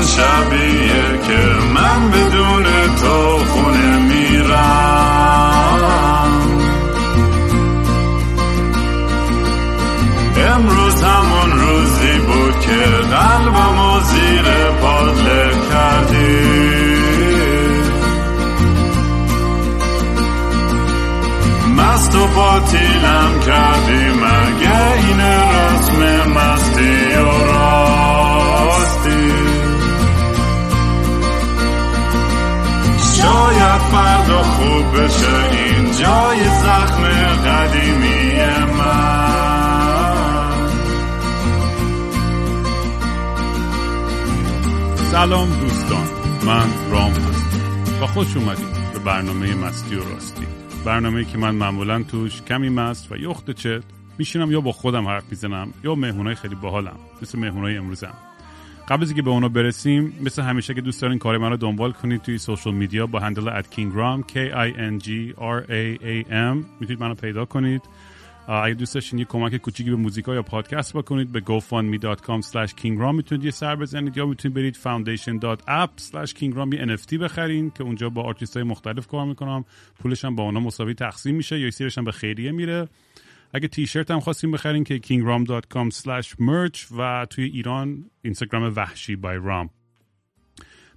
همون شبیه که من بدون بشه این جای زخم قدیمی من. سلام دوستان من رام هستم و خوش اومدید به برنامه مستی و راستی. برنامه که من معمولا توش کمی مست و یخت چت میشینم یا با خودم حرف می‌زنم یا مهمونای خیلی باحالم مثل مهمونای امروزم. قبل از اینکه به اونا برسیم مثل همیشه که دوست دارین کار من رو دنبال کنید توی سوشال میدیا با هندل ات kingram k i n g r a a m. می‌تونید منو پیدا کنید. اگه دوست داشتین یه کمک کوچیکی به موزیکا یا پادکست بکنید به gofundme.com slash kingram می‌تونید یه سر بزنید یا می‌تونید برید foundation.app slash kingram یه NFT بخرین که اونجا با آرتیست های مختلف کار می‌کنم. پولش هم با اونا مساوی تقسیم میشه یا سیرش هم به خیریه میره. اگه تیشرت هم خواستیم بخرین که kingram.com merch و توی ایران اینستاگرام وحشی by رام.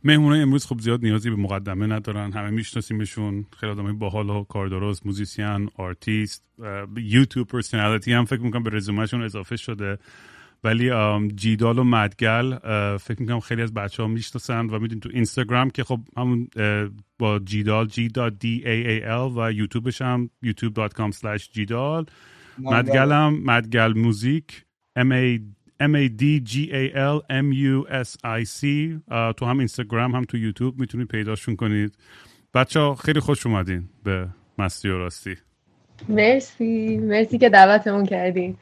مهمونای امروز خب زیاد نیازی به مقدمه ندارن. همه میشناسیمشون. خیلی آدمای باحال و کاردرست musician artist YouTube personality هم فکر می‌کنم به رزومهشون اضافه شده. ولی جیدال و مدگل فکر می‌کنم خیلی از بچه ها می‌شناسن و می‌دونید تو اینستاگرام که خب همون با جیدال G D A A L و یوتیوبش هم youtube.com جیدال. مدگل. هم مدگل موزیک. M A M A D G A L M U S I C. تو هم اینستاگرام هم تو یوتیوب می‌تونید پیداشون کنید. بچه ها خیلی خوش اومدین به مستی و راستی. مرسی. مرسی که دعوتمون کردین.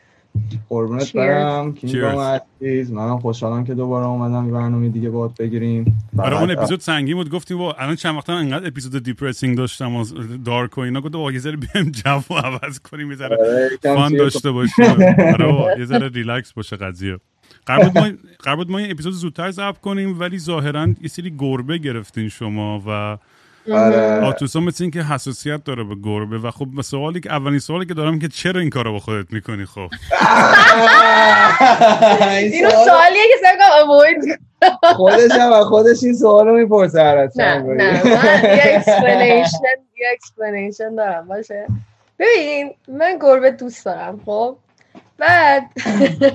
قربونت برم. کینگرام عزیز منم خوشحالم که دوباره اومدم یه برنامه دیگه باهات بگیریم. برای اون اپیزود سنگین بود. گفتیم با الان چند وقتا انقدر اپیزود دیپرسینگ داشتم و دارک و اینا. گفتم یه ذره بیایم جو عوض کنیم یه ذره fun داشته باشیم. آره یه ذره ریلکس باشه قضیه. قرار بود ما قرار بود ما این اپیزود زودتر ضبط کنیم ولی ظاهرا یه سری گربه گرفتین شما و آتوسا مثل این که حساسیت داره به گربه و خب سوالی که اولین سوالی که دارم که چرا این کارو با خودت می‌کنی خب؟ اینو سوالیه که فکر کنم اوید خودش هم خودش این سوال رو می‌پرسه هر نه نه. من یه explanation یه explanation دارم باشه. ببین من گربه دوست دارم خب؟ بعد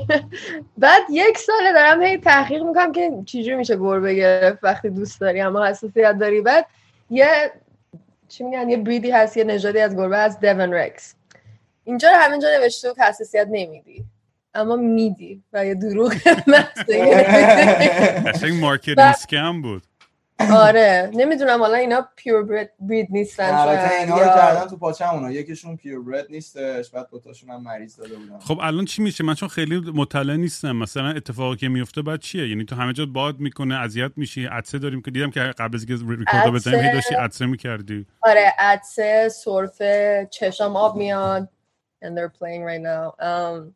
بعد یک ساله دارم هی تحقیق می‌کنم که چجوری میشه گربه گرفت وقتی دوست داری اما حساسیت داری. بعد یه چی میگن یه breed ی هست یه نژادی از گربه از Devon Rex اینجا رو همینجا نوشته بود حساسیت نمیدی. اما میدی و یه دروغ قشنگ marketing scam بود. آره. نمی‌دونم حالا اینا پیور برید, برید نیستن البته اینا رو کردن تو پاچمونا یکیشون پیور برید نیستش بعد دوتاشون هم مریض داده بودن. خب الان چی میشه؟ من چون خیلی مطلع نیستم. مثلا اتفاقی که میفته بعد چیه؟ یعنی تو همه جا باد می‌کنه اذیت میشی عطسه داریم که دیدم که قبل از اینکه ریکورد بزنیم هی داشتی عطسه می‌کردی. آره عطسه سرفه چشم آب میاد and they're playing right now. Um,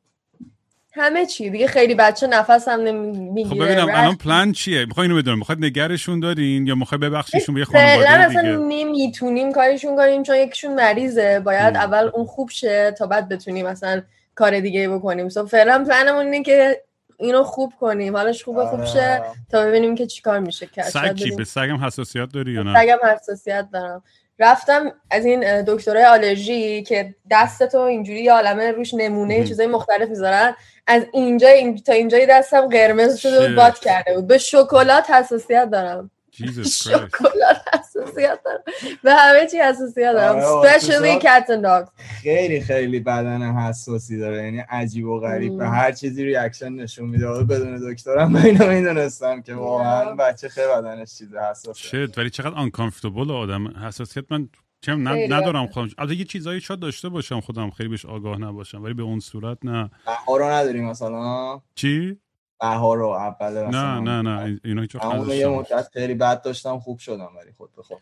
همه چی. دیگه خیلی بچه نفس هم نمی‌گیره. خب ببینم الان پلان چیه؟ می‌خوای اینو بدونم می‌خواد نگرشون دارین یا می‌خوای ببخشیشون به یه خانواده دیگه؟ اصلا نمی‌تونیم کارشون کنیم چون یکیشون مریضه. باید ام. اول اون خوب شه تا بعد بتونیم مثلا کار دیگه بکنیم. سو فعلا پلنمون اینه که اینو خوب کنیم. حالش خوبه خوب شه تا ببینیم که چیکار میشه. کرد سگ چی به سگم حساسیت داری یا نه؟ سگم حساسیت دارم. رفتم از این دکترای آلرژی که دستتو اینجوری یه عالمه روش نمونه چیزای مختلف می‌ذارن. از اینجا این تا اینجای دستم قرمز شده بود باد کرده بود. به شکلات حساسیت دارم. شکلات حساسیت دارم به همه چی حساسیت دارم especially cats and dogs خیلی خیلی بدن حساسی داره. یعنی عجیب و غریب. به هر چیزی ریاکشن نشون میده. بدون دکترم من اینو می‌دونستم که واقعا بچه خیلی بدنش چیز حساسه. شد ولی چقدر uncomfortable آدم. حساسیت من چم ندارم خودم. البته یه چیزایی شاید داشته باشم خودم. خیلی بهش آگاه نباشم. ولی به اون صورت نه. رو نداری مثلا. چی؟ بهار رو اول نه نه نه اینا هیچ وقت یه مدت خیلی بد داشتم خوب شدم ولی خود به خود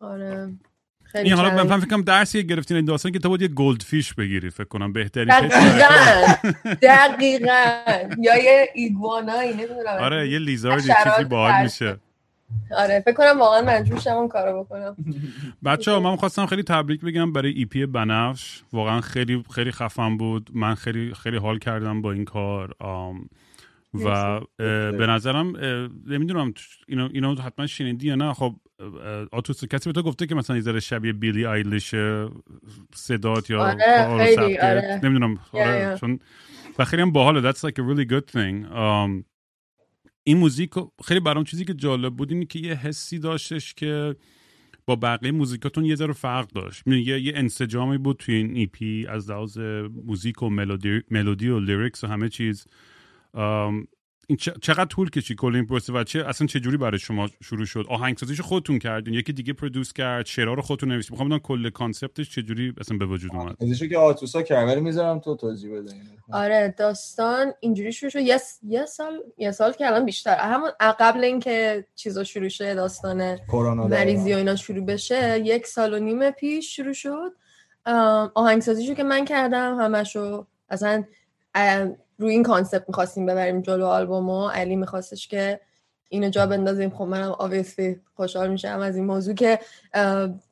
آره خیلی این حالا. من فکر کنم درسی گرفتین این داستان که تو باید یه goldfish بگیری فکر کنم بهترین دقیقا دقیقا. یا یه ایگوانایی نمی‌دونم. آره یه lizard چیزی باحال. میشه. آره فکر کنم واقعا مجبور شم اون کارو بکنم. بچه ها من خواستم خیلی تبریک بگم برای EP بنفش. واقعا خیلی خیلی خفن بود. من خیلی خیلی حال کردم با این کار. آم، و به نظرم نمی‌دونم اینو اینو حتما شنیدی یا نه. خب آتوسا کسی به تو گفته که مثلا یه ذره شبیه بیلی آیلیش صدات یا آره، خیلی،. آره. نمی‌دونم آره yeah. چون و خیلی هم باحاله. That's like a really good thing. آم، این موزیک خیلی برام چیزی که جالب بود اینه که یه حسی داشتش که با بقیه موزیکاتون یه ذره فرق داشت. می‌دونی، یه, یه انسجامی بود توی این EP از لحاظ موزیک و ملودی, ملودی و lyrics و همه چیز. این چقدر طول کشید کل این پروسه و چه اصلا چه جوری برای شما شروع شد؟ آهنگسازیش خودتون کردین یکی دیگه produce کرد شعرها رو خودتون نوشتین. می‌خوام بدونم کل concept ش چه جوری اصلا به وجود اومد؟ ازشو که آتوسا ولی می‌ذارم تو توضیح بده اینو. آره داستان اینجوری شروع شد. یه, یه سال یه سال که الان بیشتر. همون قبل اینکه چیزا شروع شه داستان کرونا مریضی و اینا شروع بشه یک سال و نیم پیش شروع شد. آهنگسازیشو که من کردم همشو اصلا روی این concept می‌خواستیم ببریم جلو آلبومو. علی میخواستش که اینو جا بندازیم. خب منم obviously خوشحال میشم از این موضوع که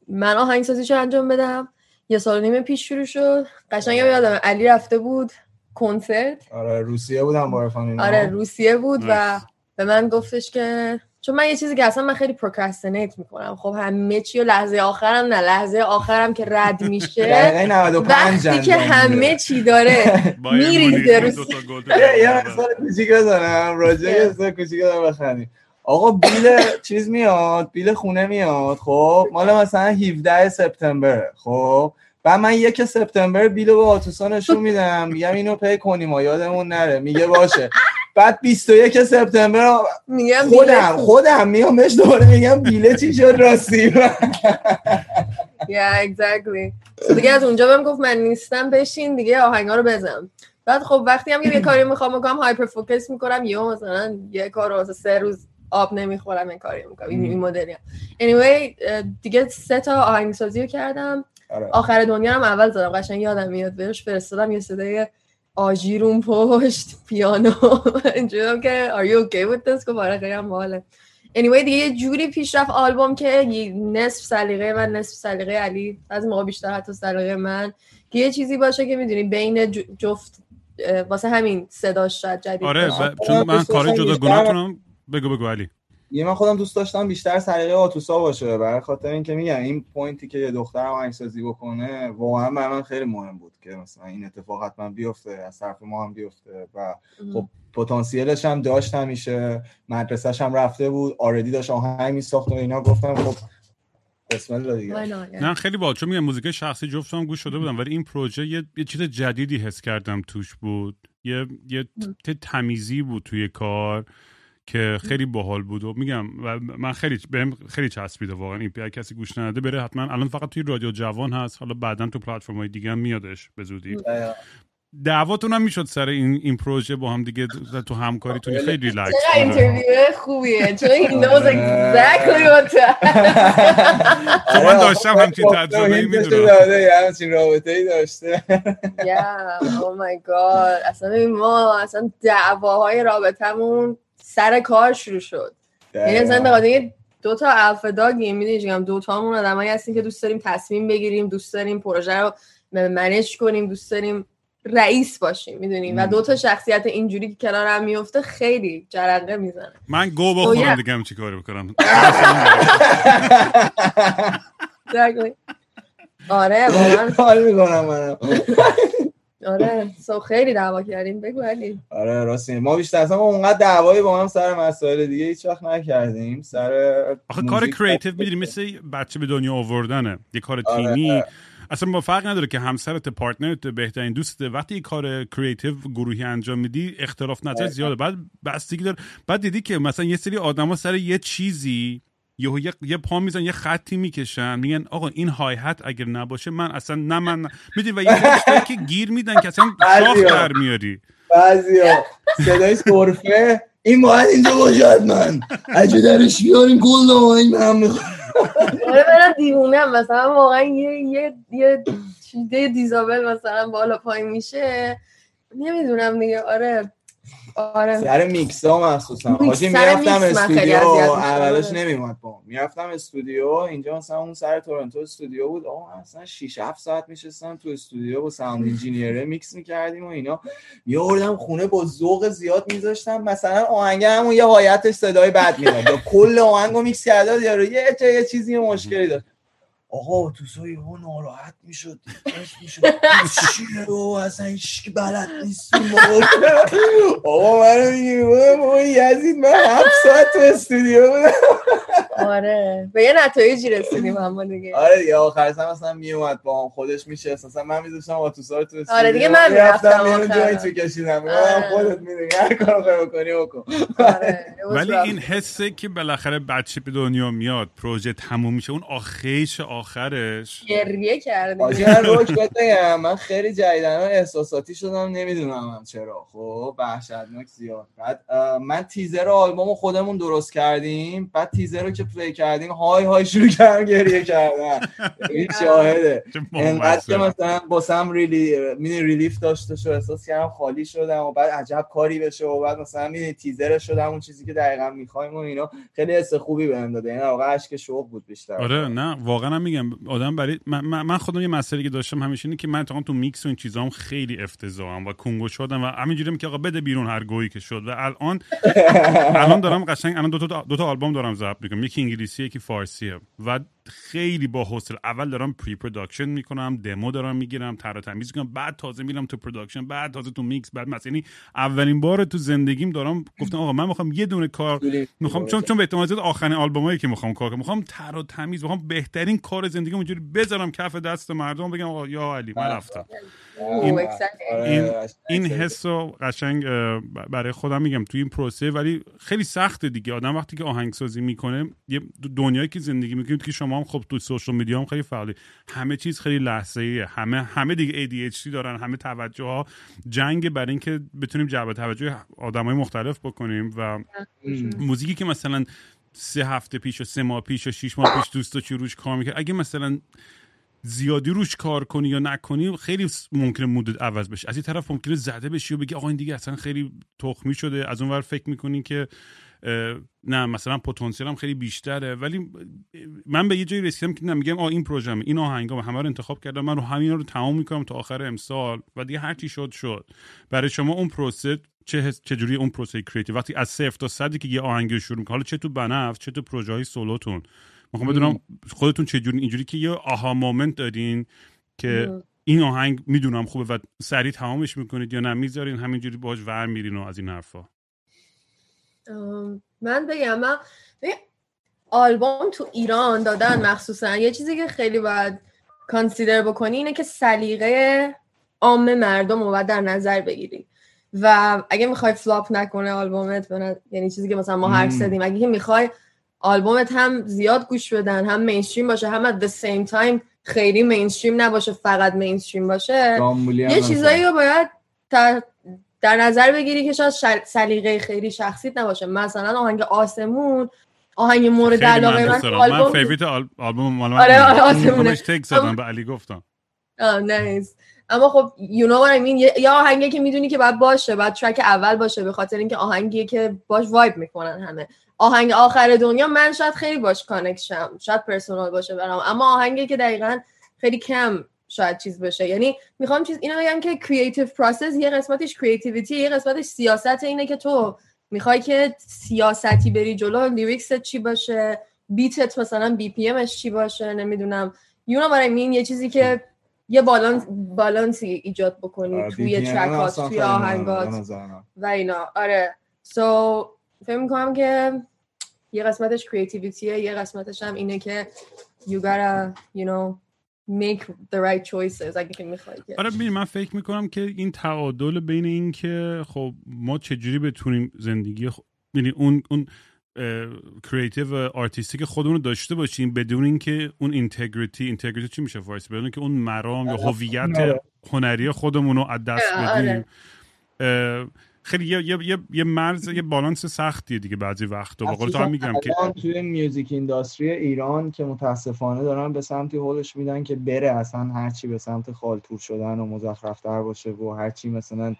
من آهنگسازیشو انجام بدم. یه سال و نیم پیش شروع شد. قشنگ یادم علی رفته بود کنسرت. آره روسیه بودم با آره روسیه بود و. به من گفتش که چون من یه چیزی که اصلا من خیلی procrastinate می‌کنم. خب همه چی و لحظه آخرم نه لحظه آخرم که رد میشه. دقیقه 95 وقتی که همه. چی داره می‌ریزه رو گلد یه-. مثال کوچیک بزنم. راجع یه مثال کوچیک بزنم بخندیم. آقا bill چیز میاد؟ bill خونه میاد؟ خب مال مثلا 17 سپتامبر خب و من یک سپتامبر bill رو به آتوسا نشون میدم. میگم اینو pay کنیم و یادمون نره. میگه باشه. بعد 21 سپتامبر میگم خودم خودم میام بهش دوباره میگم bill ه چی شد راستی. Yeah, exactly. So دیگه از اونجا بهم گفت من نیستم بشین دیگه آهنگا رو بزن. بعد خب وقتی هم یه کاری می‌خوام بکنم هایپر فوکس می‌کنم یا مثلا یه کار واسه سه روز آب نمی‌خورم این کاری می‌کنم. این, این مدلی anyway دیگه سه تا آهنگسازی رو کردم. آره. آخر دنیا هم اول زدم قشنگ یادم میاد بهش فرستادم یه صدای آژیرون پشت پیانو. اینجوری که are you okay with this گفت آره خیلی هم باحاله. Anyway دیگه یه جوری پیش رفت آلبوم که یه نصف سلیقه من نصف سلیقه علی. از موقع بیشتر حتی سلیقه من. که یه چیزی باشه که می‌دونی بین جفت واسه همین صداش شاید جدید آره چون من کار جداگونه‌تونم بگو بگو علی. یه من خودم دوست داشتم بیشتر سلیقه آتوسا باشه برای خاطر اینکه میگم این point ی که یه دختر آهنگسازی بکنه واقعا برای من خیلی مهم بود که مثلا این اتفاق حتما بیفته از طرف ما هم بیفته و خب پتانسیلش هم داشت همیشه مدرسهش هم رفته بود already داشت آهنگ میساخت و اینا. گفتم خب بسم الله Why دیگه yeah. نه خیلی باحال. چون میگم موزیک شخصی جفتم گوش شده بودم ولی این پروژه یه, یه چیز جدیدی حس کردم توش بود. یه یه تمیزی بود توی کار. که خیلی باحال بود و میگم و من خیلی بهم خیلی چسبیده واقعا. این اگه کسی گوش نده بره حتما الان فقط توی رادیو جوان هست. حالا بعدا تو پلتفرم های دیگه هم میادش به زودی. دعواتون هم می‌شد سر این این پروژه با هم دیگه تو همکاریتون خیلی ریلکس interview خوبیه؟ چون he knows exactly what چون من داشتم همچین تجربه ای می‌دونم. یه همچین رابطه ای داشته. Yeah. Oh my god. اصلا ما اصلا دعواهای رابطمون سر کار شروع شد. یعنی اصلا به خاطر دو تا الفا داگیم می‌دونی چیکار دو تامون آدمایی هستیم که دوست داریم تصمیم بگیریم دوست داریم پروژه رو منیج کنیم دوست داریم رئیس باشیم می‌دونیم و دو تا شخصیت اینجوری که کنار هم میفته خیلی جرقه می‌زنه. من گه بخورم. دیگه هم چی کاری بکنم. Exactly. آره واقعا. حال می‌کنم منم. آره so خیلی دعوا کردیم بگو علی. آره راستی ما بیشتر اصلا ما اونقدر دعوایی با هم سر مسائل دیگه هیچ وقت نکردیم. سر آخه کار creative می‌دونی مثل بچه به دنیا آوردنه. یه کار آره. تیمی. اصلا با فرق نداره که همسرت partner ت بهترین دوسته وقتی یه کار creative گروهی انجام میدی اختلاف نظر زیاده. بعد بستگی داره. بعد دیدی که مثلا یه سری آدما سر یه چیزی یهو یه یه پا میزن یه خطی می‌کشن. میگن آقا این های هت اگر نباشه من اصلا نه من می‌دونی؟ و یه که گیر میدن که اصلا شاخ بعضیا. در میاری. بعضی ها صدای سرفه. این باید اینجا باشد من. اگه درش بیاریم گل این من می‌خوام آره منم دیوونه مثلا واقعا یه یه یه چیزه دیزابل مثلا بالا پایین میشه. نمی‌دونم دیگه. آره. آره. سر میکس ها مخصوصا. حاجی می‌رفتم من استودیو. اولش نمیومد با می‌رفتم استودیو اینجا مثلا اون سر تورنتو استودیو بود. آقا مثلا 6 7 ساعت میشستم تو استودیو با sound engineer ه میکس می‌کردیم و اینا. میآوردم خونه با ذوق زیاد میذاشتم. مثلا آهنگ همون یه hi-hat ش صدای بد می‌داد. یا کل آهنگو میکس کرده یارو یه یه چیزی مشکلی داشت. آقا آتوسا ناراحت می‌شد. چیه؟ بابا اصلا هیچ بلد بابا آقا منو میگه بابا یزید من هفت ساعت تو استودیو بودم. آره. به یه نتایجی رسیدیم اما دیگه. آره دیگه آخر سر مثلا میومد با هم خودش میشه مثلا من میذاشتم آتوسا رو تو آره دیگه من می‌رفتم بیرون آخر. joint میکشیدم میگم آره. خودت می‌دونی هر کار بخوای بکنی بکن. آره ولی. این حسه که بالاخره بچه به دنیا میاد پروژه تموم میشه اون آخیش آخرش. گریه کردیم. حاجی من رک بگم من خیلی جدیدن احساساتی شدم نمی‌دونم هم چرا. خب وحشتناک زیاد. بعد من تیزر آلبوم خودمون درست کردیم بعد تیزر رو که play کردیم های های شروع کردم گریه کردن. این شاهده انقدر که. مثلا واسم really مینی relief داشته شو احساس کردم خالی شدم و بعد عجب کاری بشه و بعد مثلا می‌دونی تیزر شدم اون چیزی که دقیقا می‌خوایم و اینا. خیلی حس خوبی بهم داده. این واقعا اشک شوق بود بیشتر. آره نه واقعا میگم. آدم برای من, من خودم یه مسئله که داشتم همیشه اینه که من اتفاقا تو میکس و این چیزام خیلی افتضاحم و کنگو شدم و همینجوری که آقا بده بیرون هر گهی که شد. و الان الان دارم قشنگ الان دو تا دو تا آلبوم دارم ضبط می‌کنم. یکی انگلیسی یکی فارسیه و خیلی با حوصله اول دارم pre-production می‌کنم دمو دارم می‌گیرم طراح تمیز می‌کنم بعد تازه میرم تو production بعد تازه تو میکس بعد مثلا یعنی اولین بار تو زندگیم دارم گفتم آقا من می‌خوام یه دونه کار می‌خوام چون چون به احتمال زیاد آخرین آلبومایی که می‌خوام کار کنم. می‌خوام تر و تمیز می‌خوام بهترین کار زندگیم اونجوری بذارم کف دست مردم بگم آقا یا علی من رفتم. اوه، exactly. این این حس رو قشنگ برای خودم میگم توی این پروسه ولی خیلی سخته دیگه. آدم وقتی که آهنگسازی می‌کنه یه دنیایی که زندگی می‌کنید که شما هم خب تو سوشال میدیا هم خیلی فعالی. همه چیز خیلی لحظه ایه همه همه دیگه ADHD دارن همه توجه ها جنگ برای اینکه بتونیم جلب توجه آدمای مختلف بکنیم و موزیکی که مثلا سه هفته پیش و سه ماه پیش و شیش ماه پیش دوست داشتی روش کار می‌کرد. اگه مثلا زیادی روش کار کنی یا نکنی خیلی ممکنه مودت عوض بشه. از این طرف ممکنه زده بشی و بگی آقا این دیگه اصلا خیلی تخمی شده. از اون ور فکر می‌کنی که نه مثلا پتانسیلم خیلی بیشتره. ولی من به یه جایی رسیدم که نه میگم آ این پروژه این آهنگا همه رو انتخاب کردم. من رو همین رو تمام می‌کنم تا آخر امسال. و دیگه هر چی شد شد. برای شما اون پروسه چه چجوری اون پروسه creative؟ وقتی از صفر تا صدی که یه آهنگ رو شروع می‌کنه حالا چه تو بنفش چه تو پروژه های سولوتون می‌خوام بدونم خودتون چجوری اینجوری که یه aha moment دارین که این آهنگ می‌دونم خوبه و سریع تمامش می‌کنید یا نه می‌ذارین همینجوری باش ور میرین و از این حرفا. من بگم من آلبوم تو ایران دادن مخصوصا یه چیزی که خیلی باید consider بکنی اینه که سلیقه عام مردم رو باید در نظر بگیری و اگه می‌خوای flop نکنه آلبومت یعنی چیزی که مثلا ما حرف. زدیم اگه که می‌خوای آلبومت هم زیاد گوش بدن هم mainstream باشه هم at the same time خیلی mainstream نباشه فقط mainstream باشه یه. چیزایی رو باید در, نظر بگیری که شاید شل- سلیقه خیلی شخصیت نباشه. مثلا آهنگ آسمون آهنگ مورد علاقه من دارم. من آلبوم favorite آل- آلبوم مال من آره، آره،. آسمونه. تک زدم به علی گفتم. آه nice اما خب I mean. یه, یه آهنگی که می‌دونی که باید باشه باید ترک اول باشه به خاطر اینکه آهنگیه که باش vibe می‌کنن همه. آهنگ آخر دنیا من شاید خیلی باش connect شم شاید personal باشه برام. اما آهنگی که دقیقا خیلی کم شاید چیز بشه. یعنی می‌خوام چیز اینو بگم که creative process یه قسمتش creativity یه قسمتش سیاست اینه که تو می‌خوای که سیاستی بری جلو lyrics ت چی باشه beat ت مثلا BPM ش چی باشه نمی‌دونم. What I mean یه چیزی که یه بالانس بالانسی ایجاد بکنی توی ترکات توی آهنگات. و اینا. آره. So فکر می‌کنم که یه قسمتش creativity ه یه قسمتش هم اینه که you gotta you know make the right choices اگه که می‌خوای که آره ببین من فکر می‌کنم که این تعادل بین این که خب ما چجوری بتونیم زندگی خ... یعنی اون اون creative artist ی که خودمون رو داشته باشیم بدون اینکه اون integrity integrity چی میشه فارسی بدون که اون مرام یا هویت. هنری خودمون رو از دست آره. بدیم خیلی یه, یه, یه, یه مرز یه بالانس سختیه دیگه بعضی وقتا. به قول تو هم میگم که توی music industry ایران که متاسفانه دارن به سمتی هولش میدن که بره اصلا هرچی به سمت خالتور شدن و مزخرفتر باشه و هرچی مثلا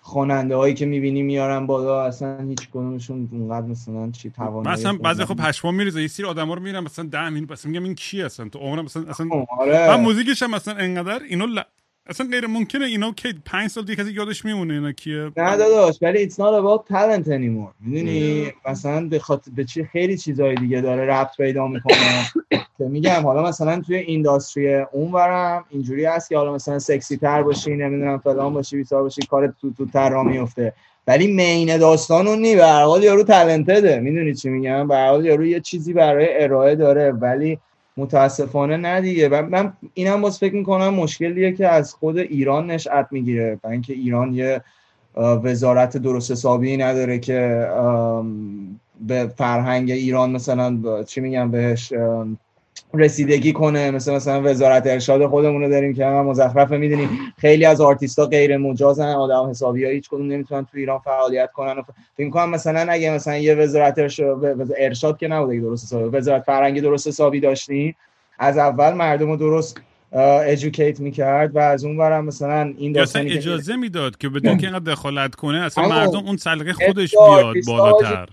خواننده هایی که می‌بینی میارن بالا اصلا هیچ کنونشون اونقدر مثلا چی توانایی مثلا بعضی خب پشمام میریزه یه سری آدما رو میرن مثلا 10 مینوت مثلا میگم این کی هستن تو عمرم مثلا اصلا آره. من موزیکش هم مثلا انقدر اینو ل... اصلا غیر ممکنه اینو که 5 سال دیگه کسی یادش میمونه اینا کیه. نه داداش ولی it's not about talent anymore. می‌دونی؟ مثلا به خاطر به چی خیلی چیزای دیگه داره ربط پیدا می‌کنه. که میگم حالا مثلا توی اینداستری اونورم اینجوری هست که حالا مثلا سکسی تر باشی نمی‌دونم فلان باشی بیسار باشی کار تو تو تر را میفته ولی مین داستان اون نی. به هر حال یارو تالنتده می‌دونی چی میگم؟ به هر حال یارو یه چیزی برای ارائه داره. ولی متاسفانه نه دیگه. و من اینم باز فکر می‌کنم مشکلیه که از خود ایران نشأت می‌گیره و اینکه ایران یه وزارت درست حسابی نداره که به فرهنگ ایران مثلا چی میگم بهش رسیدگی کنه. مثل مثلا وزارت ارشاد خودمون رو داریم که هم مزخرفه می‌دونیم. خیلی از آرتیستا غیر مجازن آدم حسابی ها هیچ کدوم نمی‌تونن تو ایران فعالیت کنن. فکر کنم مثلا اگه مثلا یه وزارت ارشاد, ارشاد که نبوده درست حسابی وزارت فرهنگی درست حسابی داشتیم. از اول مردم رو درست educate می‌کرد و از اون برم مثلا این داستانی که اجازه می‌داد که بدون که اینقدر دخالت کنه اصلا مردم اون سلیقه خودش بیاد بالاتر.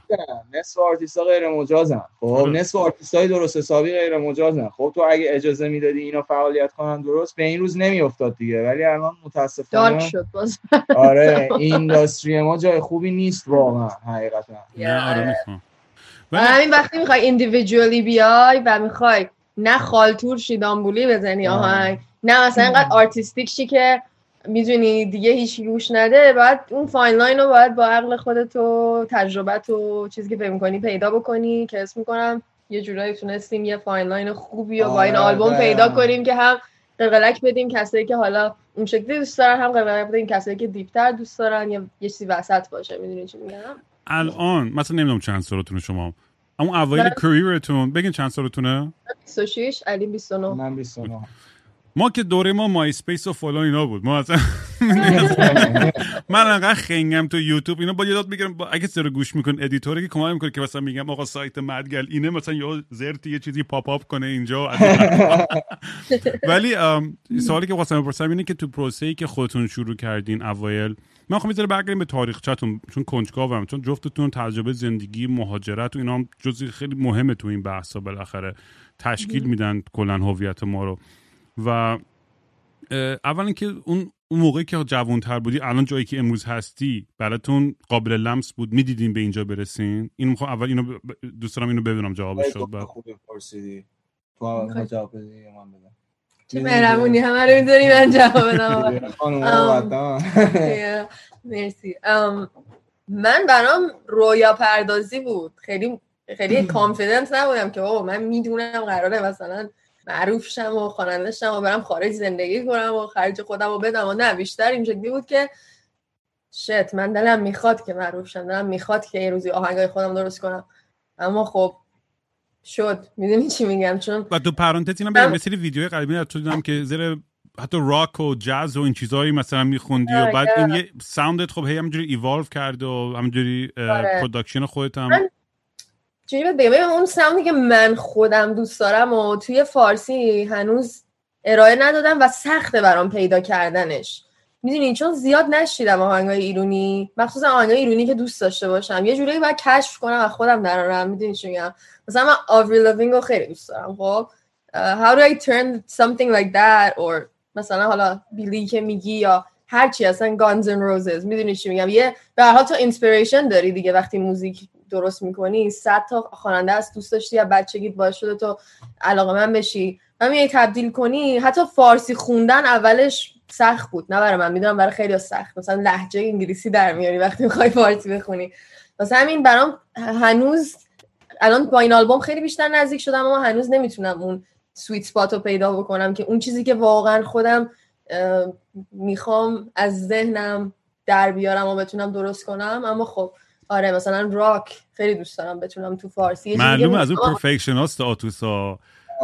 نصف آرتیستا غیر مجازن. خب آره. نصف آرتیستای درست حسابی غیر مجازن. خب تو اگه اجازه می‌دادی اینا فعالیت کنن درست به این روز نمیافتاد دیگه. ولی الان dark متاسفانه شد باز. آره این industry ما جای خوبی نیست واقعا حقیقتا. نه آره آره. و همین وقتی می‌خوای individually بیای و می‌خوای نه خالتور شیدامبولی بزنی آه. آهنگ نه مثلا اینقدر artistic شی که می‌دونی دیگه هیچ گوش نده باید اون fine line رو باید با عقل خودت و تجربت و چیزی که فکر می‌کنی پیدا بکنی که اسم می‌کنم یه جورایی تونستیم یه fine line خوبی و با این آره، آلبوم دقیقاً. پیدا کنیم که هم قلقلک بدیم کسایی که حالا اون شکلی دوست دارن هم قلقلک بدیم کسایی که deep تر دوست دارن یا یه چیزی وسط باشه می‌دونی چی میگم الان مثلا نمی‌دونم چند سالتونه شما اما اوایل من- career تون بگین چند سالتونه؟ 26 علی 29 من 29 ما که دوره ما مای اسپیس و فلان اینا بود. ما اصلا من انقدر خنگم تو یوتیوب. اینا با یه داد می‌گیرم اگه سر گوش میکن editor ی که کمک می‌کنه که مثلا میگم آقا سایت مدگل اینه مثلا یه زرتی یه چیزی pop up کنه اینجا. ولی ام، سوالی که خواستم بپرسم اینه که تو پروسه ای که خودتون شروع کردین اوایل من خواهم می‌ذاره برگردیم به تاریخچتون چون کنجکاوم چون جفتتون تجربه زندگی مهاجرت و اینا هم جزئی خیلی مهمه تو این بحثا بالاخره. تشکیل میدن کلا هویت ما رو. و اه، اولا که اون اون موقعی که جوانتر بودی الان جایی که امروز هستی براتون قابل لمس بود. می‌دیدین به اینجا برسین؟ این می‌خوام اول اینو ب- ب- دوست دارم اینو ببینم جوابش شد بعد خوبی پرسیدی. تو جواب بدی من بدم؟ چه مهربونی همه رو می‌دونی من جواب بدم. مرسی. من برام رویا پردازی بود. خیلی خیلی کانفیدنس نبودم که بابا من می‌دونم قراره مثلا معروف شم و خواننده شم و برم خارج زندگی کنم و خرج خودم رو بدم. و نه بیشتر این شکلی بود که شت من دلم می‌خواد که معروف شم دلم می‌خواد که یه روزی آهنگای خودم درست کنم. اما خب شد. می‌دونی چی میگم؟ چون و تو پرانتز اینا بگم سری ویدیوهای قدیمی از تو دیدم که زیر حتی راک و جاز و این چیزهایی مثلا میخوندی و آره، بعد این یه sound ت خب هی همینجوری ایوالو کرد و همینجوری آره. production خودت هم من- چجوری بگم؟ اون sound ی که من خودم دوست دارم و توی فارسی هنوز ارائه ندادم و سخته برام پیدا کردنش. می‌دونی چون زیاد نشیدم آهنگای ایرونی. مخصوصا آهنگای ایرونی که دوست داشته باشم. یه جوری باید کشف کنم و خودم درارم می‌دونی چی میگم؟ مثلا من Avril Lavigne رو خیلی دوست دارم. خب؟ Uh, how do I turn something like that or مثلا حالا بیلی که میگی یا هرچی اصلا Guns N' Roses. می‌دونی چی میگم؟ یه به هر حال تو inspiration داری دیگه وقتی موزیک درست می‌کنی. صد تا خواننده است دوست داشتی یا بچگیت باعث شده تو علاقه من بشی. میای تبدیل کنی حتی فارسی خوندن اولش سخت بود. نه برای من می‌دونم برای خیلی سخت. مثلا لهجه انگلیسی در میاری وقتی می‌خوای فارسی بخونی. واسه همین برام هنوز الان با این آلبوم خیلی بیشتر نزدیک شدم اما هنوز نمی‌تونم اون سویت سپات رو پیدا بکنم که اون چیزی که واقعا خودم می‌خوام از ذهنم در بیارم و بتونم درست کنم. اما خب آره مثلا راک خیلی دوست دارم بتونم تو فارسی. معلومه از اون پرفکشناست آتوسا.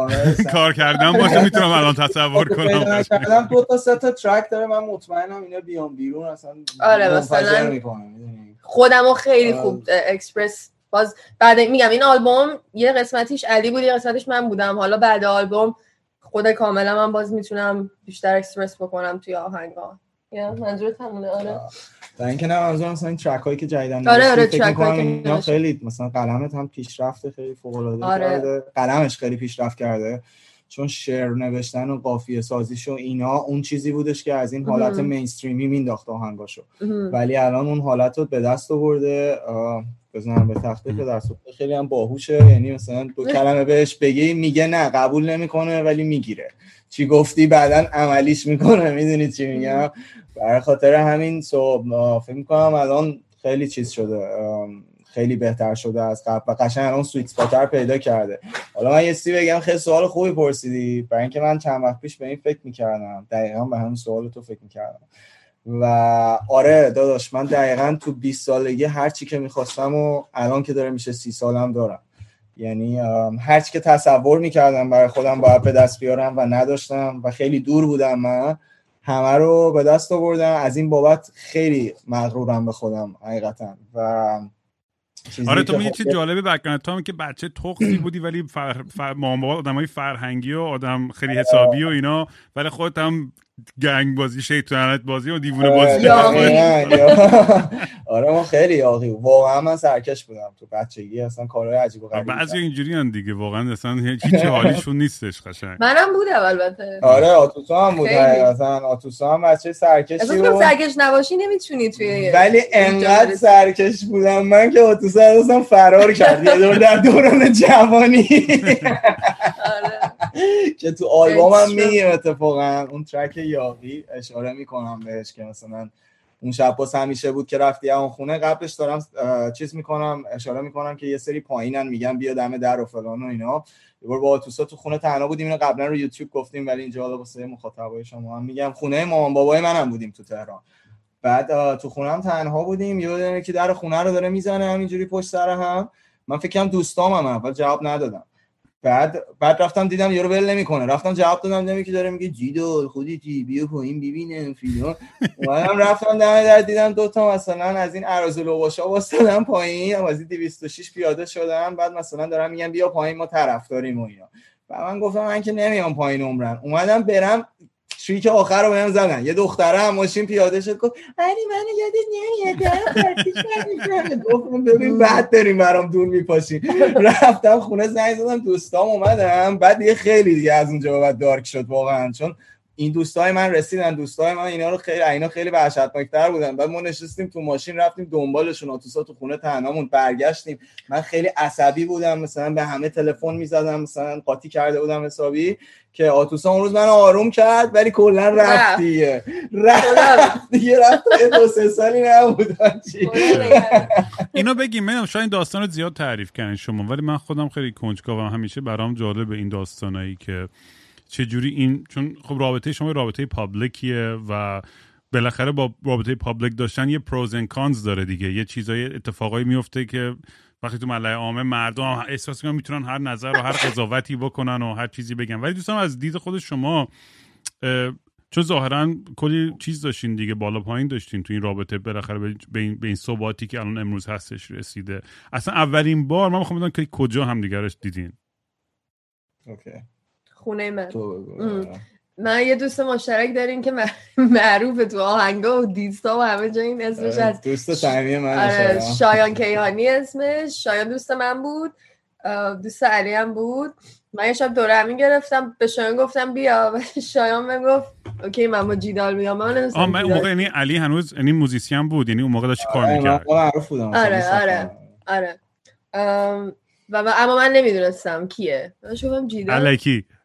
کار کردن باشه می‌تونم الان تصور کنم. نکردم دو تا سه تا ترک داره من مطمئنم اینا بیان بیرون اصلا آره، مثلا می‌کنه، می‌دونی؟ خودم رو خیلی آه. خوب اکسپرس باز بعد میگم این آلبوم یه قسمتیش علی بود یه قسمتیش من بودم. حالا بعد آلبوم خود کاملا من باز می‌تونم بیشتر اکسپرس بکنم توی آهنگا. یا منظورت همونه آره. در اینکه نه منظورم مثلا این ترک هایی که جدیدن آره، آره، ترک هایی که. خیلی مثلا قلمت هم پیشرفت خیلی فوق العاده آره. کرده. قلمش خیلی پیشرفت کرده. چون شعر نوشتن و قافیه سازیش و اینا اون چیزی بودش که از این حالت. مینستریمی مینداخت آهنگاشو. ولی الان اون حالت رو به دست آورده. بزنم به تخته که آورده. خیلی هم باهوشه. یعنی مثلا دو کلمه بهش بگی میگه نه قبول نمی‌کنه ولی می‌گیره. چی گفتی؟ بعدا عملیش می‌کنه. می‌دونید چی میگم؟ برای خاطر همین صبح فکر می‌کنم الان خیلی چیز شده خیلی بهتر شده از قبل و قشنگ الان سویت سپاتر پیدا کرده. حالا من یه چیزی بگم خیلی سوال خوبی پرسیدی. برای اینکه من چند وقت پیش به این فکر می‌کردم. دقیقا به همین سوال تو فکر می‌کردم. و آره داداش من دقیقا تو 20 سالگی هر چی که می‌خواستم و الان که داره میشه سی سالم دارم. یعنی هر چی که تصور می‌کردم برای خودم باید به دست بیارم و نداشتم و خیلی دور بودم من. همه رو به دست آوردم. از این بابت خیلی مغرورم به خودم حقیقتا. و چیزی آره تو که می یه خب- چیز جالبی بکنه تو که بچه تخمی بودی ولی فر... فر... آدمای فرهنگی و آدم خیلی حسابی و اینا. ولی خودت هم گنگ بازی شیطنت بازی و دیوونه بازی. آره ما خیلی یاقی واقعا من سرکش بودم. تو بچگی اصلا کارهای عجیب و غریب بعضی اینجوری هم دیگه. واقعا اصلا هیچ حالیشون نیستش قشنگ. منم بودم البته. آره آتوسا هم بود. حقیقتا آتوسا هم بچه سرکشی و سرکش نباشی نمی‌تونی توی ولی انقدر. سرکش بودم من که آتوسا اصلا فرار کرد یه دور در دوران جوانی. آره. که تو آلبوم هم اکسترا. میگیم اتفاقا. اون ترک یاقی اشاره می‌کنم بهش که مثلا اون شب باز همیشه بود که رفتی اون خونه. قبلش دارم چیز می‌کنم اشاره می‌کنم که یه سری پایینن میگن بیا دم در و فلان و اینا. یه بار با آتوسا تو خونه تنها بودیم اینو قبلا رو یوتیوب گفتیم ولی اینجا حالا واسه مخاطبای شما هم میگم. خونه مامان بابای منم بودیم تو تهران. بعد تو خونه هم تنها بودیم یه که در خونه رو داره می‌زنه همینجوری پشت سر هم. من فکرم دوستام هم اول جواب ندادم. بعد بعد رفتم دیدم یارو ول نمی‌کنه. رفتم جواب دادم دیدم که داره میگه. جیدو خودتی بیا پایین ببینم فیلم اومدم رفتم دم در دیدم دو تا مثلا از این عراض لوباشا واسطادم پایین. از این 206 پیاده شدم. بعد مثلا دارم میگم بیا پایین ما طرفداریم و اینا. و من گفتم من که نمیام پایین عمرن. اومدم برم تریک آخر رو بهم زدن. یه دختره هم ماشین پیاده شد گفت علی منو یادت نمیاد. گفتم ببین بعد داریم برام دور میپاشین رفتم خونه زنگ زدم دوستام اومدم بعد دیگه خیلی دیگه از اونجا بعد دارک شد واقعا. چون این دوستای من رسیدن دوستای من اینا رو خیلی اینا خیلی وحشتناکتر بودن. بعد ما نشستیم تو ماشین رفتیم دنبالشون آتوسا تو خونه تنهامون برگشتیم. من خیلی عصبی بودم مثلا به همه تلفن می‌زدم مثلا قاطی کرده بودم حسابی که آتوسا اون روز من آروم کرد ولی کلا رفت. دیگه. رفت دیگه رفت. دو سه سالی نبود چی؟ اینو بگیم من شاید این داستان رو زیاد تعریف کردین شما ولی من خودم خیلی کنجکاوم. همیشه برام جالب این داستانایی که چجوری این چون خب رابطه شما رابطه public یه و بالاخره با رابطه public داشتن یه pros and cons داره دیگه. یه چیزای اتفاقایی میفته که وقتی تو ملأ عامه مردم احساس می‌کنن می‌تونن هر نظر و هر قضاوتی بکنن و هر چیزی بگن. ولی دوستان از دید خود شما چون ظاهرا کلی چیز داشتین دیگه بالا پایین داشتین تو این رابطه بالاخره به به این, به این ثباتی که الان امروز هستش رسیده. اصلا اولین بار من می‌خوام بدونم که کجا هم دیگرش دیدین. اوکی. خونه من. تو. من یه دوست مشترک داریم که معروف تو آهنگا و دیستا و همه جا این اسمش هست. دوست صمیمی من آره. شایان کیهانی اسمش. شایان دوست من بود. دوست علی هم بود. من یه شب دورهمی گرفتم به شایان گفتم بیا. و شایان بهم گفت okay من با جیدال میام. من آه من اون موقع یعنی علی هنوز یعنی musician بود یعنی اون موقع داشت کار آره، من می‌کرد معروف بودم آره،. آره. آره. و من- اما من نمی‌دونستم کیه. من شدم جیدال. الکی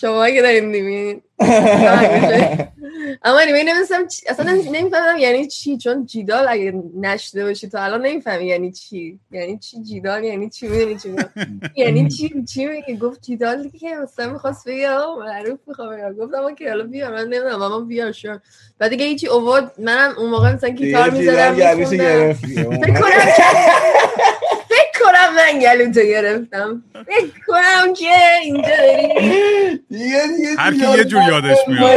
شما که داریم می‌بینید اما نیمه نمیستم چی... اصلا نمی‌فهمم یعنی چی چون جیدال اگه نشده باشی تو الان نمی‌فهمی یعنی چی یعنی چی جیدال یعنی چی می‌دونی چی یعنی چی چی میگه گفت جیدال که اصلا می‌خواست بگه معروف می‌خوام گفتم که حالا بیار من نمی‌دونم اما بیار شو بعد دیگه هیچی اوورد منم اون موقع مثلا گیتار می‌زدم فکر کنم کنم من گلو تو گرفتم. فکر کنم که اینجا داری. هر کی یه جور یادش میاد.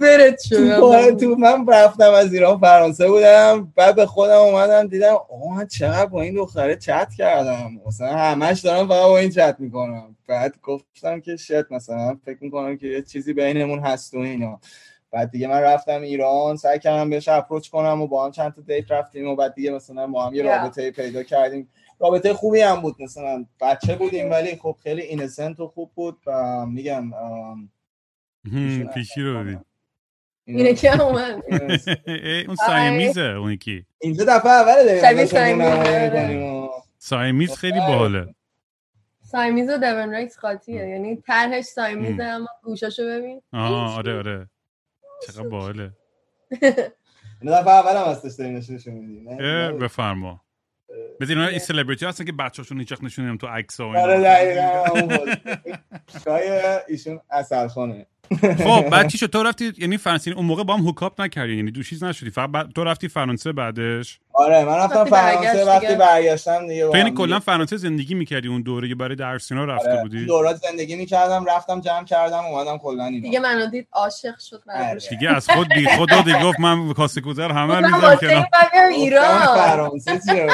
فرد شدم تو من رفتم از ایران فرانسه بودم بعد به خودم اومدم دیدم آه چقدر با این دختره چت کردم. مثلا همش دارم فقط با این چت می‌کنم. بعد گفتم که شت مثلا فکر می‌کنم که یه چیزی بینمون هست و اینا. بعد دیگه من رفتم ایران سعی کردم بهش اپروچ کنم و با هم چند تا دیت رفتیم و بعد دیگه مثلا ما هم یه رابطه پیدا کردیم. رابطه خوبی هم بود مثلا بچه بودیم ولی خب خیلی innocent و خوب بود و میگم پیشی رو ببین اینه که اومد. اون Siamese ه اون کی اینجا دفعه اوله داریم Siamese خیلی باحاله. Siamese و Devon Rex قاطیه یعنی طرحش Siamese ه اما گوشاشو ببین. آه آره آره. چقدر باحاله. دفعه اول هم هستش داریم نشونشون میدیم. بفرما. اینا این سلبریتی هستن که بچه‌شون هیچ وقت نشونیم تو عکس و آره دقیقاً شای ایشون اصل خانه. خب بعد چی شد؟ تو رفتی یعنی فرانسه اون موقع با هم هوکاپ نکردی یعنی دو چیز نشدی. فقط تو رفتی فرانسه بعدش؟ آره من رفتم فرانسه وقتی برگشتم دیگه تو یعنی کلا فرانسه زندگی می‌کردی اون دوره برای درس اینا رفته آره. بودی؟ دورات زندگی می‌کردم رفتم جمع کردم اومدم کلا اینا. دیگه منو دید عاشق شد دیگه از خود بی خود دیگه گفت من کاسه کوزر همه می‌ذارم کنار ایران. فرانسه چیه؟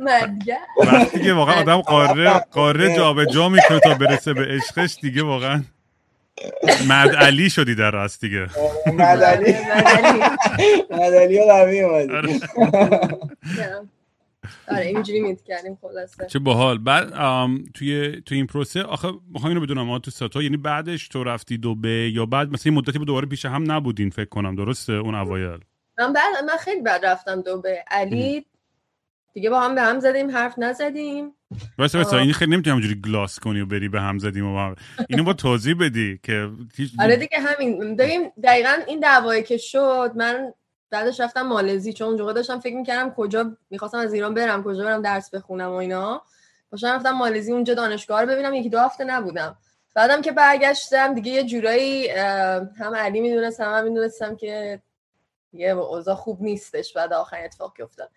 وقتی که واقعا آدم قاره قاره جابجا می‌کنه تا برسه به عشقش دیگه واقعا مد علی شدی در راست دیگه. مد علی مد علی قوی اومدی. آره. اینجوری میت کردیم خلاصه. چه باحال. بعد توی توی این پروسه آخه می‌خوام اینو بدونم ما تو ستا یعنی بعدش تو رفتی دبی یا بعد مثلا مدتی بود دوباره پیش هم نبودین فکر کنم. درسته؟ اون اوایل. من بعد من خیلی بعد رفتم دبی علی دیگه با هم به هم زدیم حرف نزدیم. واسه واسه این خیلی نمی‌تونی همجوری گلاس کنی و بری به هم زدیم و هم. اینو با توضیح بدی که آره دیگه همین. ببین دقیقا این دعوایی که شد من بعدش رفتم مالزی چون اونجا داشتم فکر می‌کردم کجا می‌خواستم از ایران برم کجا برم درس بخونم و اینا. باشم رفتم مالزی اونجا دانشگاه رو ببینم یکی دو هفته نبودم. بعدم که برگشتم دیگه یه جورایی هم علی می‌دونست هم, می‌دونستم که یه اوضاع خوب نیستش بعد آخرین اتفاقی افتاد.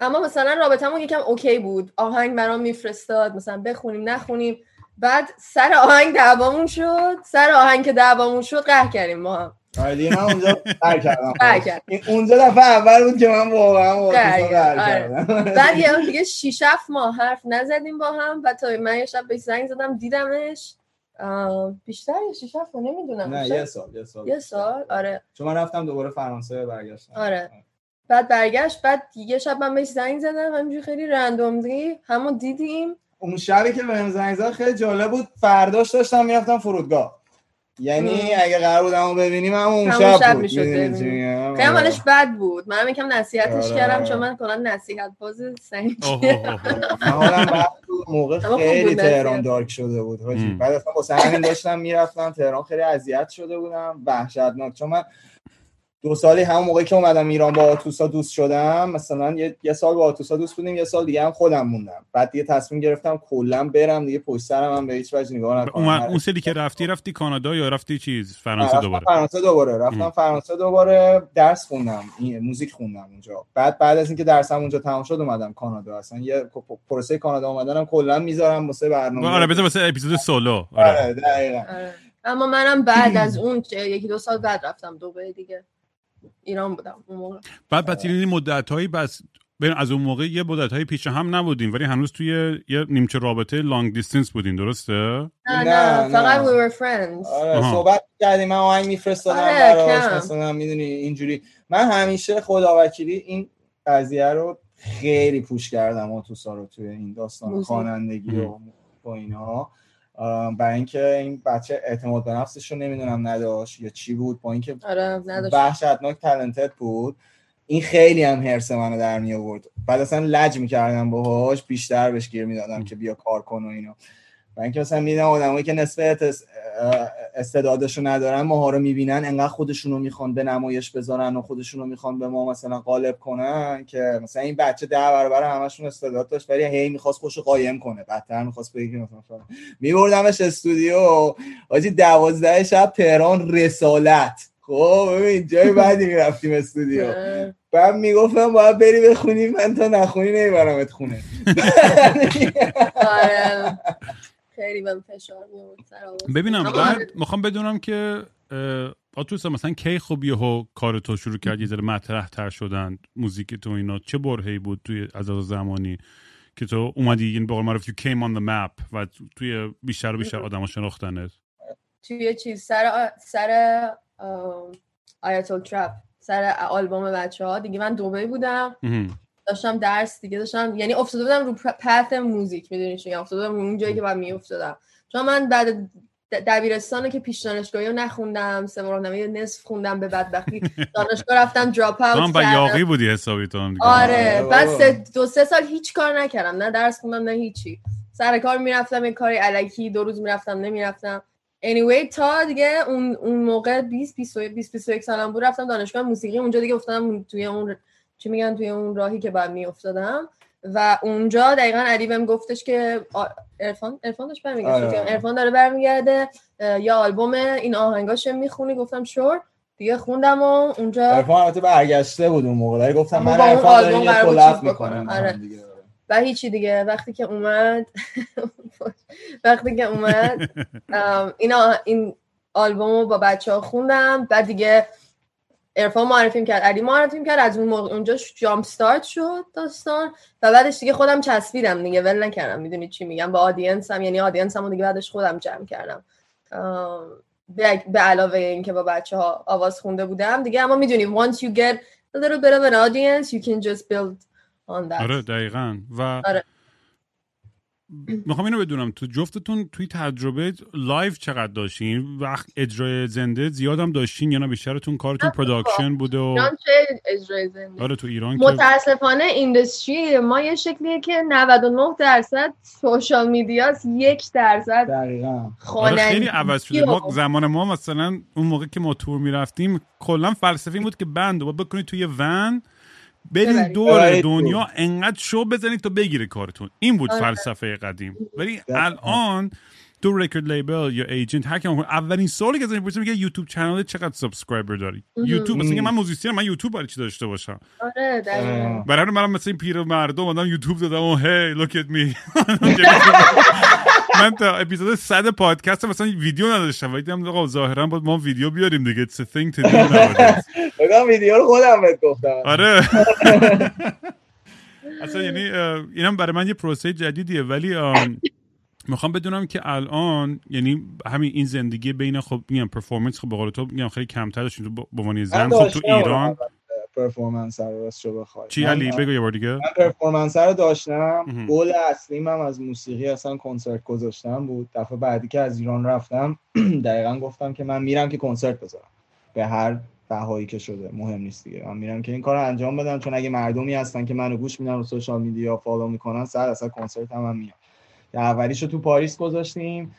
اما مثلا رابطمون یکم اوکی بود. آهنگ برام میفرستاد. مثلا بخونیم نخونیم. بعد سر آهنگ دعوامون شد. سر آهنگ که دعوامون شد قهر کردیم ما هم. آره من اونجا قهر کردم. اونجا دفعه اول بود که من واقعا کردم. بعد یه دیگه 6 7 ماه حرف نزدیم با هم و تا من یه شب بهش زنگ زدم دیدمش. بیشتر یا 6 7 نمی‌دونم. نه یه سال یه سال یه سال؟ آره. چون من رفتم دوباره فرانسه برگشتم. آره. بعد برگشت بعد یه شب من بهش زنگ زدم همینجوری خیلی رندوملی همون دیدیم. اون شبی که بهم زنگ زد خیلی جالب بود فرداش داشتم می‌رفتم فرودگاه. یعنی اگه قرار بود همون ببینیم هم اون شب, شب بود. می‌شد خیلی حالش بد بود. من یکم نصیحتش آره. کردم چون من کلا نصیحت باز سنگی حالا بعد موقع خیلی تهران دارک شده بود حاجی. بعد اصلا همین داشتم می‌رفتم تهران خیلی اذیت شده بودم وحشتناک. چون من دو سالی همون موقعی که اومدم ایران با آتوسا دوست شدم مثلا یه, یه سال با آتوسا دوست بودیم یه سال دیگه هم خودم موندم. بعد دیگه تصمیم گرفتم کلا برم دیگه پشت سرم هم به هیچ وجه نگاه نکنم. اون اون سری که رفتی رفتی کانادا یا رفتی چیز؟ فرانسه دوباره؟ فرانسه دوباره. رفتم فرانسه دوباره درس خوندم. موزیک خوندم اونجا. بعد بعد از اینکه درسم اونجا تمام شد اومدم کانادا. اصلا یه پروسه کانادا اومدنم کلا می‌ذارم واسه برنامه. آره بذار واسه اپیزود سولو. آره. دقیقاً. اما منم بعد از اون یکی دو سال بعد رفتم دوباره دیگه. ایران بودم اون موقع. بعد پس این مدت هایی بس از اون موقع یه مدت هایی پیش هم نبودین ولی هنوز توی یه نیمچه رابطه لانگ دیستنس بودین درسته؟ نه نه فقط we were friends. آره صحبت کردیم من آهنگ میفرستادم آره، براش مثلا می‌دونی اینجوری. من همیشه خدا وکیلی این قضیه رو خیلی پوش کردم اتوسا رو توی این داستان خوانندگی و با اینا. برای اینکه این بچه اعتماد به نفسش رو نمی‌دونم نداشت یا چی بود با اینکه آره وحشتناک تلنتد بود. این خیلی هم هرس منو در می آورد بعد اصلا لج می‌کردم باهاش بیشتر بهش گیر می‌دادم که بیا کار کن و اینا و اینکه مثلا میدن آدمایی که نسبت استعدادشو ندارن ماها رو می‌بینن انقدر خودشون رو می‌خوان به نمایش بذارن و خودشون رو می‌خوان به ما مثلا غالب کنن که مثلا این بچه ده برابر همشون استعداد داشت ولی هی می‌خواست خوش قایم کنه. بدتر می‌خواست بگی مثلا میبردمش استودیو. آجی دوازده شب تهران رسالت. خب ببین جای بعدی می‌رفتیم استودیو. بعد می‌گفتم باید بری بخونی من تا نخونی نمیبرمت خونه. آره. خیلی من فشار ببینم بعد می‌خوام بدونم که آتوس مثلا کی خوب یهو کار تو شروع کرد؟ یه ذره مطرح تر شدن موزیک تو اینا. چه برهی بود توی از از زمانی که تو اومدی این به قول معروف you came on the map و توی بیشتر و بیشتر آدم شناختنت؟ توی چیز سر سر آیاتول ترپ سر آلبوم بچه ها دیگه من دوبه بودم. داشتم درس دیگه داشتم یعنی افتاده بودم رو پث موزیک می‌دونی چی افتاده بودم اون جایی که بعد میافتادم. چون من بعد دبیرستان که پیش دانشگاهی رو نخوندم سه راهنمای نصف خوندم به بدبختی. دانشگاه رفتم دراپ اوت کردم یاقی بودی حسابی تو آره, آره، بعد سه دو سه سال هیچ کار نکردم نه درس خوندم نه هیچی. سر کار می‌رفتم این کاری علکی دو روز می‌رفتم نمی‌رفتم. Anyway تا دیگه اون اون موقع 20 20 21 سالم بود رفتم دانشگاه موسیقی اونجا دیگه افتادم توی اون چی میگن توی اون راهی که بعد میافتادم. و اونجا دقیقا علی بهم گفتش که ارفان ارفان داشت برمیگرده. ارفان داره برمیگرده یا آلبوم این آهنگاش می‌خونی. گفتم شور. دیگه خوندم و اونجا ارفان البته برگشته بود اون موقع. گفتم من ارفان داره یه کلاب می‌کنم آره. و هیچی دیگه. وقتی که اومد وقتی که اومد اینا این آلبوم رو با بچه ها خوندم. بعد دیگه ارفان معرفیم کرد علی معرفیم کرد از اون موقع اونجا جامپ ستارت شد داستان و بعدش دیگه خودم چسبیدم دیگه ول نکردم می‌دونی چی میگم با آدینس هم یعنی آدینس هم دیگه بعدش خودم جمع کردم. به, علاوه اینکه با بچه ها آواز خونده بودم دیگه اما می‌دونی once you get a little bit of an audience you can just build on that. آره دقیقا. و آره. می‌خوام اینو بدونم تو جفتتون توی تجربه live چقدر داشتین؟ وقت اجرای زنده زیادم داشتین یا نه؟ بیشترتون کارتون production بوده و اجرای زنده؟ آره تو ایران متاسفانه industry ما یه شکلیه که 99 درصد social media ست یک درصد دقیقاً. آره خیلی عوض شده. ما زمان ما مثلا اون موقع که ما تور می‌رفتیم کلا فلسفه بود که band و بکنید توی ون برین دور دنیا انقدر شو بزنید تا بگیره کارتون. این بود آره. فلسفه قدیم. ولی الان تو record label یا agent هر که اولین سوالی که ازش می‌پرسه میگه YouTube channel چقدر subscriber داری؟ یوتیوب مثلا من musician من یوتیوب برای چی داشته باشم؟ آره دقیقاً. برای من مثلا این پیر مردم آدم یوتیوب دادم و hey look at me من تا اپیزود 100 پادکست مثلا ویدیو نداشتم ولی دیدم آقا ظاهرا باید ما ویدیو بیاریم دیگه. A thing to do ویدیو رو خودم بهت گفتم. آره. اصلا یعنی اینم برای من یه پروسه جدیدیه. ولی می‌خوام بدونم که الان یعنی همین این زندگی بین خب میگم performance خب به قول تو میگم خیلی کمتر داشتین تو به عنوان زن خب تو ایران performance رو راست شو بخوای. چی علی؟ بگو یه بار دیگه. من performance رو داشتم. گل اصلیم هم از موسیقی اصلا کنسرت گذاشتم بود. دفعه بعدی که از ایران رفتم دقیقا گفتم که من میرم که کنسرت بذارم. به هر بهایی که شده. مهم نیست دیگه. من میرم که این کار رو انجام بدم. چون اگه مردمی هستن که منو گوش میدن و social media follow می‌کنن سر اصلا کنسرت هم, هم میام. اولیشو تو پاریس گذاشتیم.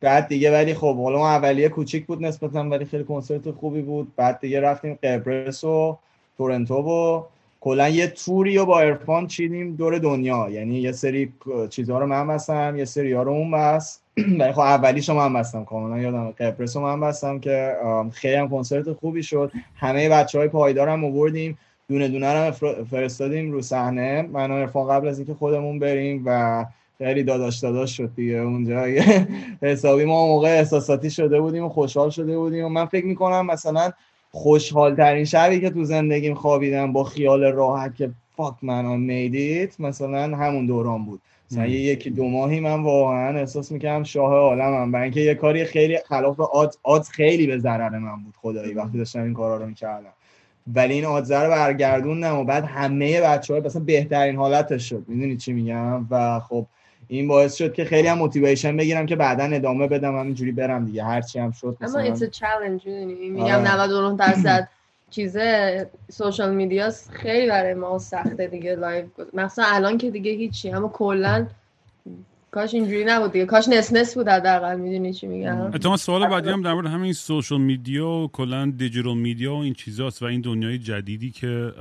بعد دیگه ولی خب حالا اولیه کوچیک بود نسبتا ولی خیلی کنسرت خوبی بود. بعد دیگه رفتیم قبرس و تورنتو و کلا یه توری رو با عرفان چیدیم دور دنیا. یعنی یه سری چیزها رو من بستم یه سری ها رو اون بست ولی خب اولیشو من بستم. کاملا یادم قبرس رو من بستم که خیلی هم کنسرت خوبی شد. همه بچه های پایدارم آوردیم. دونه دونه رو فرستادیم رو صحنه. من و قبل از اینکه خودمون بریم و خیلی داداش داداش شد دیگه. اونجا حسابی ما موقع احساساتی شده بودیم و خوشحال شده بودیم. و من فکر می‌کنم مثلا خوشحال ترین شبی که تو زندگیم خوابیدم با خیال راحت که فاک من آن میدیت مثلا همون دوران بود. مثلا یه یکی دو ماهی من واقعا احساس می‌کنم شاه عالمم برای اینکه یه کاری خیلی خلاف آد, آد خیلی به ضرر من بود. خدایی وقتی داشتم این کارا رو می‌کردم. ولی این odds ه رو برگردوندم و بعد همه بچه های مثلا بهترین حالتش شد. می‌دونی چی میگم؟ و خب این باعث شد که خیلی هم motivation بگیرم که بعدا ادامه بدم همینجوری برم دیگه. هرچی هم شد اما it's a challenge میگم 99 آره. درصد چیزه social media خیلی برای ما سخته دیگه live مثلا الان که دیگه هیچی اما کلا کاش اینجوری نبود دیگه. کاش نصف نصف بود حداقل می‌دونی چی میگم؟ اتفاقا سوال بعدی هم در مورد همین social media و کلا digital media و این چیزاست و این دنیای جدیدی که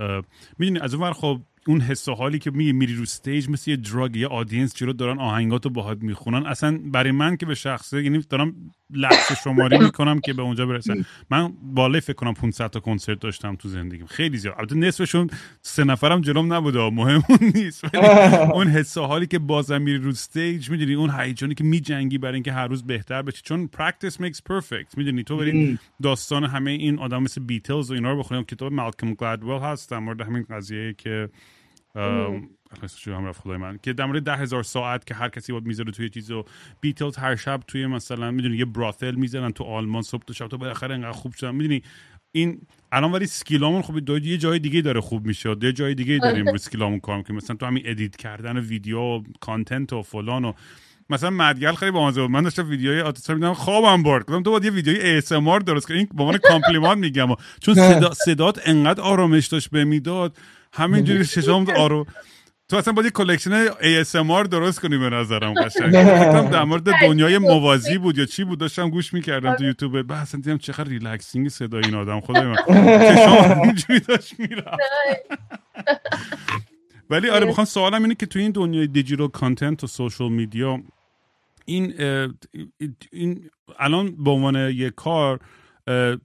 می‌دونی از اون ور خب اون حس و حالی که میری میری رو stage مثل یه drug یه audience جلو دارن آهنگاتو باهات می‌خونن. اصلا برای من که به شخصه یعنی دارم لحظه شماری می‌کنم که به اونجا برسن من بالای فکر کنم 500 تا کنسرت داشتم تو زندگیم. خیلی زیاد. البته نصفشون سه نفرم جلوم نبوده مهم اون نیست. ولی اون حس حالی که بازم میری رو stage می‌دونی اون هیجانی که میجنگی برای اینکه هر روز بهتر بشی. چون practice makes perfect می‌دونی تو برین داستان همه این آدم مثل بیتلز و اینا رو بخونیم کتاب مالکوم گلادویل هست در مورد همین قضیه که هم رفت خدای من. که در مورد ده هزار ساعت که هر کسی باید می‌ذاره توی چیز و بیتلز هر شب توی مثلا می‌دونی یه brothel می‌زنن تو آلمان صبح تا شب تو بالاخره انقدر خوب شدن. می‌دونی این الان ولی skill امون خب یه جای دیگه داره خوب میشه. یه جای دیگه داریم رو skill امون کار که مثلا تو همین edit کردن ویدیو و content و فلان و مثلا مدگل خیلی با بود. من داشتم ویدیوهای آتیسا می‌دیدم خوابم برد. گفتم تو باید یه ویدیوی ASMR درست کنی. این به عنوان compliment میگم. چون صدا صدات انقدر آرامش داشت به می‌داد. همینجوری ششم آرو تو اصلا باید یه collection ASMR درست کنی به نظرم قشنگ. در مورد دنیای موازی بود یا چی بود؟ داشتم گوش می‌کردم تو یوتیوب. بعد اصلا دیدم چقدر relaxing صدای این آدم خدای من. شما اینجوری داشت می‌رفت. ولی آره بخوام سوالم اینه که تو این دنیای digital content و social media این این الان به عنوان یه کار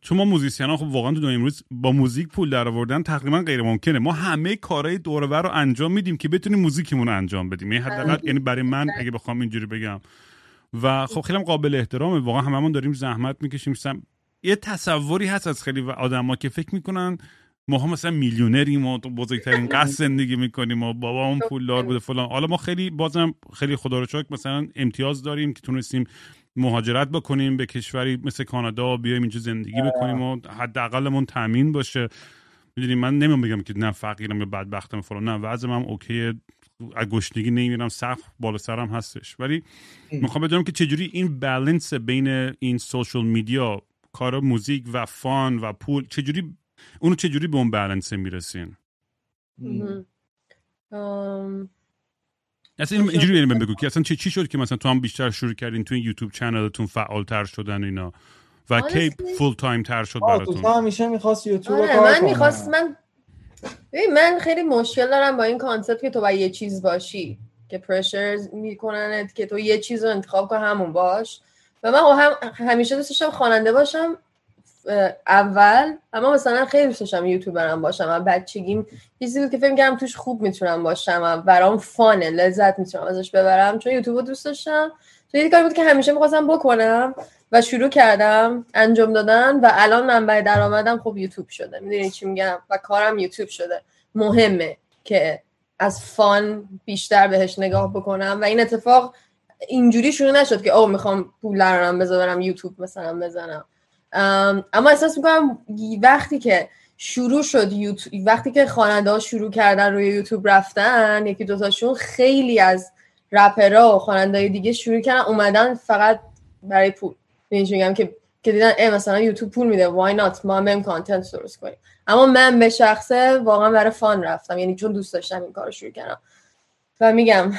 چون ما موزیسین ها خب واقعا تو دنیای امروز با موزیک پول در آوردن تقریبا غیر ممکنه. ما همه کارهای دور رو انجام میدیم که بتونیم موزیکمون رو انجام بدیم. یعنی حداقل یعنی برای من اگه بخوام اینجوری بگم. و خب خیلی قابل احترامه. واقعا هممون داریم زحمت می‌کشیم. یه تصوری هست از خیلی آدما که فکر می‌کنن ما هم مثلا میلیونریم و بزرگترین قصد زندگی می‌کنیم و بابا پول پولدار بوده فلان. حالا ما خیلی بازم خیلی خدا رو مثلا امتیاز داریم که تونستیم مهاجرت بکنیم به کشوری مثل کانادا بیایم اینجا زندگی بکنیم و حداقلمون تامین باشه. می‌دونی من نمیام بگم که نه فقیرم یا بدبختم فلان نه وضعم هم اوکی از گشنگی نمیرم سقف بالا سرم هستش. ولی می‌خوام بدونم که چجوری این بالانس بین این سوشال میدیا کار موزیک و فان و پول چجوری اونو چجوری به اون بالانس می‌رسین؟ اصلا اینجوری بریم بگو که اصلا چه چی شد که مثلا تو هم بیشتر شروع کردین تو این YouTube channel تون فعالتر شدن اینا و کی full time تر شد براتون؟ تو همیشه می‌خواست یوتیوب آره من می‌خواست من من خیلی مشکل دارم با این concept که تو باید یه چیز باشی که pressure می‌کننت که تو یه چیز رو انتخاب کن همون باش. و من هم همیشه دوست داشتم خواننده باشم. اول اما مثلا خیلی دوست داشتم یوتیوبرم باشم و بچگیم چیزی بود که فکر کردم توش خوب می‌تونم باشم و برام فانه لذت می‌تونم ازش ببرم. چون یوتیوب دوست داشتم. تو یه کاری بود که همیشه می‌خواستم بکنم و شروع کردم انجام دادن و الان منبع درآمدم خب یوتیوب شده. می‌دونی چی میگم؟ و کارم یوتیوب شده. مهمه که از فان بیشتر بهش نگاه بکنم و این اتفاق اینجوری شروع نشد که او می‌خوام پول درارم بذارم یوتیوب مثلا بزنم. اما احساس می‌کنم وقتی که شروع شد یوتیوب وقتی که خواننده ها شروع کردن روی یوتیوب رفتن یکی دوتاشون خیلی از رپرها و خواننده دیگه شروع کردن اومدن فقط برای پول. میگم؟ که که دیدن ای مثلا یوتیوب پول میده وای نات ما هم کانتنت درست کنیم. اما من به شخصه واقعا برای فان رفتم یعنی چون دوست داشتم این کار شروع کردم. و میگم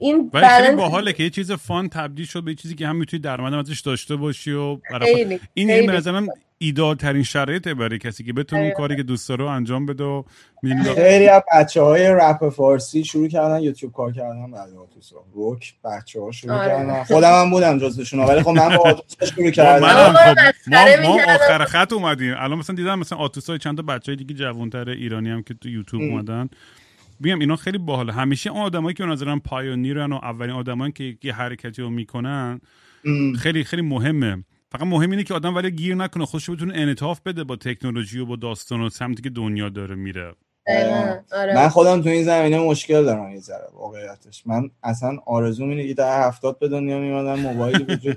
این ولی خیلی باحاله که یه چیز فان تبدیل شد به چیزی که هم می‌تونی درآمد ازش داشته باشی و خیلی. این این به نظرم ایدال ترین شرایطه برای کسی که بتونه اون کاری که دوست داره انجام بده و خیلی از بچه های رپ فارسی شروع کردن یوتیوب کار کردن بعد آتوسا روک بچه ها شروع آره. کردن. خودم هم بودم جزوشون ولی خب من با آتوسا شروع کردم. خب ما, ما آخر خط اومدیم. الان مثلا دیدم مثلا آتوسا چند تا بچه های دیگه جوانتر ایرانی هم که تو یوتیوب اومدن. بگم اینا خیلی باحاله. همیشه اون آدمایی که به نظرم پایونیرن و اولین آدمایی که یه حرکتی رو می‌کنن خیلی خیلی مهمه. فقط مهم اینه که آدم ولی گیر نکنه خودش بتونه انعطاف بده با تکنولوژی و با داستان و سمتی که دنیا داره میره. آره. من خودم تو این زمینه مشکل دارم یه ذره واقعیتش. من اصلا آرزو اینه که در هفتاد به دنیا میمادم موبایلی وجود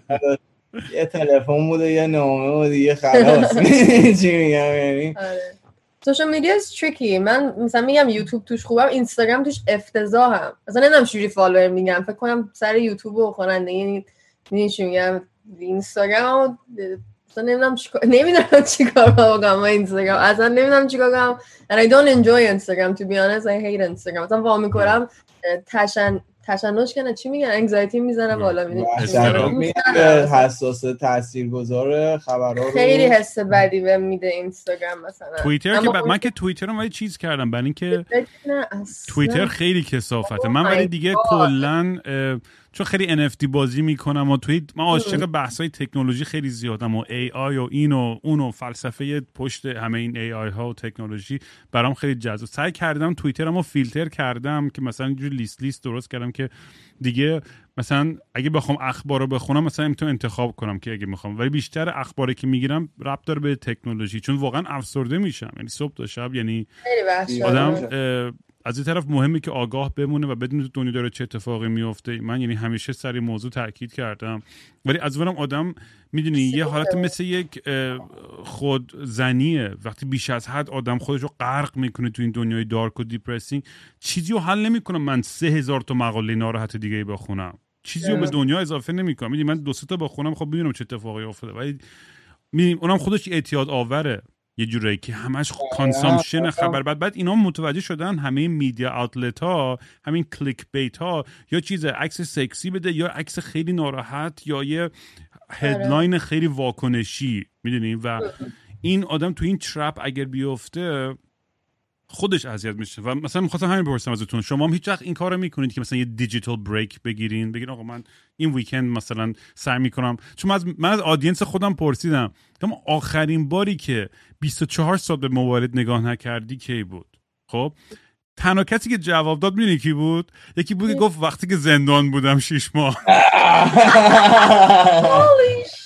یه تلفن بوده یه نامه بوده یه خلاص چی میگم؟ یعنی آره. social media is tricky من مثلا میگم یوتیوب توش خوبم اینستاگرام توش افتضاحم. مثلا نمی‌دونم چجوری follower میگم فکر کنم سر یوتیوب و خواننده یعنی چی میگم؟ اینستاگرام مثلا نمی‌دونم چیکار نمی‌دونم چیکار بکنم با اینستاگرام. اصلا نمی‌دونم چیکار کنم. And I don't enjoy Instagram to be honest. I hate Instagram. مثلا وا می‌کنم تشن تشنج کنه. چی میگن؟ انگزایتی می‌زنه بالا. میاد حساس تاثیرگذار خبرها رو. خیلی حس بدی به میده اینستاگرام مثلا. توییتر که من که توییتر رو ولی چیز کردم برای اینکه. توییتر خیلی کسافته من ولی دیگه. کلا چون خیلی NFT بازی می‌کنم و توی من عاشق بحثای تکنولوژی خیلی زیادم و AI و این و اون و فلسفه پشت همه این AI ها و تکنولوژی برام خیلی جذاب. سعی کردم توییترمو فیلتر کردم که مثلا اینجوری لیست لیست درست کردم که دیگه مثلا اگه بخوام اخبار رو بخونم مثلا می‌تونم انتخاب کنم که اگه می‌خوام. ولی بیشتر اخباری که می‌گیرم ربط داره به تکنولوژی چون واقعا افسرده میشم. یعنی صبح تا شب یعنی آدم از این طرف مهمه که آگاه بمونه و بدون دنیا داره چه اتفاقی میفته. من یعنی همیشه سر این موضوع تاکید کردم. ولی از اونم آدم می‌دونی یه حالت مثل یک اه، خودزنیه. وقتی بیش از حد آدم خودش رو غرق می‌کنه تو این دنیای دارک و دیپرسینگ چیزی رو حل نمی‌کنم. من سه هزار تا مقاله ناراحت دیگه بخونم. چیزی رو به دنیا اضافه نمی‌کنم. می‌دونی من دو سه تا بخونم خب می‌دونم چه اتفاقی افتاده. ولی می‌دونی اونم خودش اعتیاد آوره. یه جورایی که همش consumption خبر بعد. بعد اینا متوجه شدن همه media outlet ها همین clickbait ها یا چیز عکس سکسی بده یا عکس خیلی ناراحت یا یه headline خیلی واکنشی می‌دونی؟ و این آدم تو این trap اگر بیفته خودش اذیت میشه و مثلا می‌خواستم همین بپرسم ازتون. شما هم هیچ وقت این کارو می‌کنید که مثلا یه digital break بگیرین؟ بگین آقا من این weekend مثلا سعی می‌کنم. چون من از, من از audience خودم پرسیدم. گفتم آخرین باری که 24 ساعت به موبایلت نگاه نکردی کی بود؟ خب؟ تنها کسی که جواب داد می‌دونی کی بود؟ یکی بود که گفت وقتی که زندان بودم شیش ماه.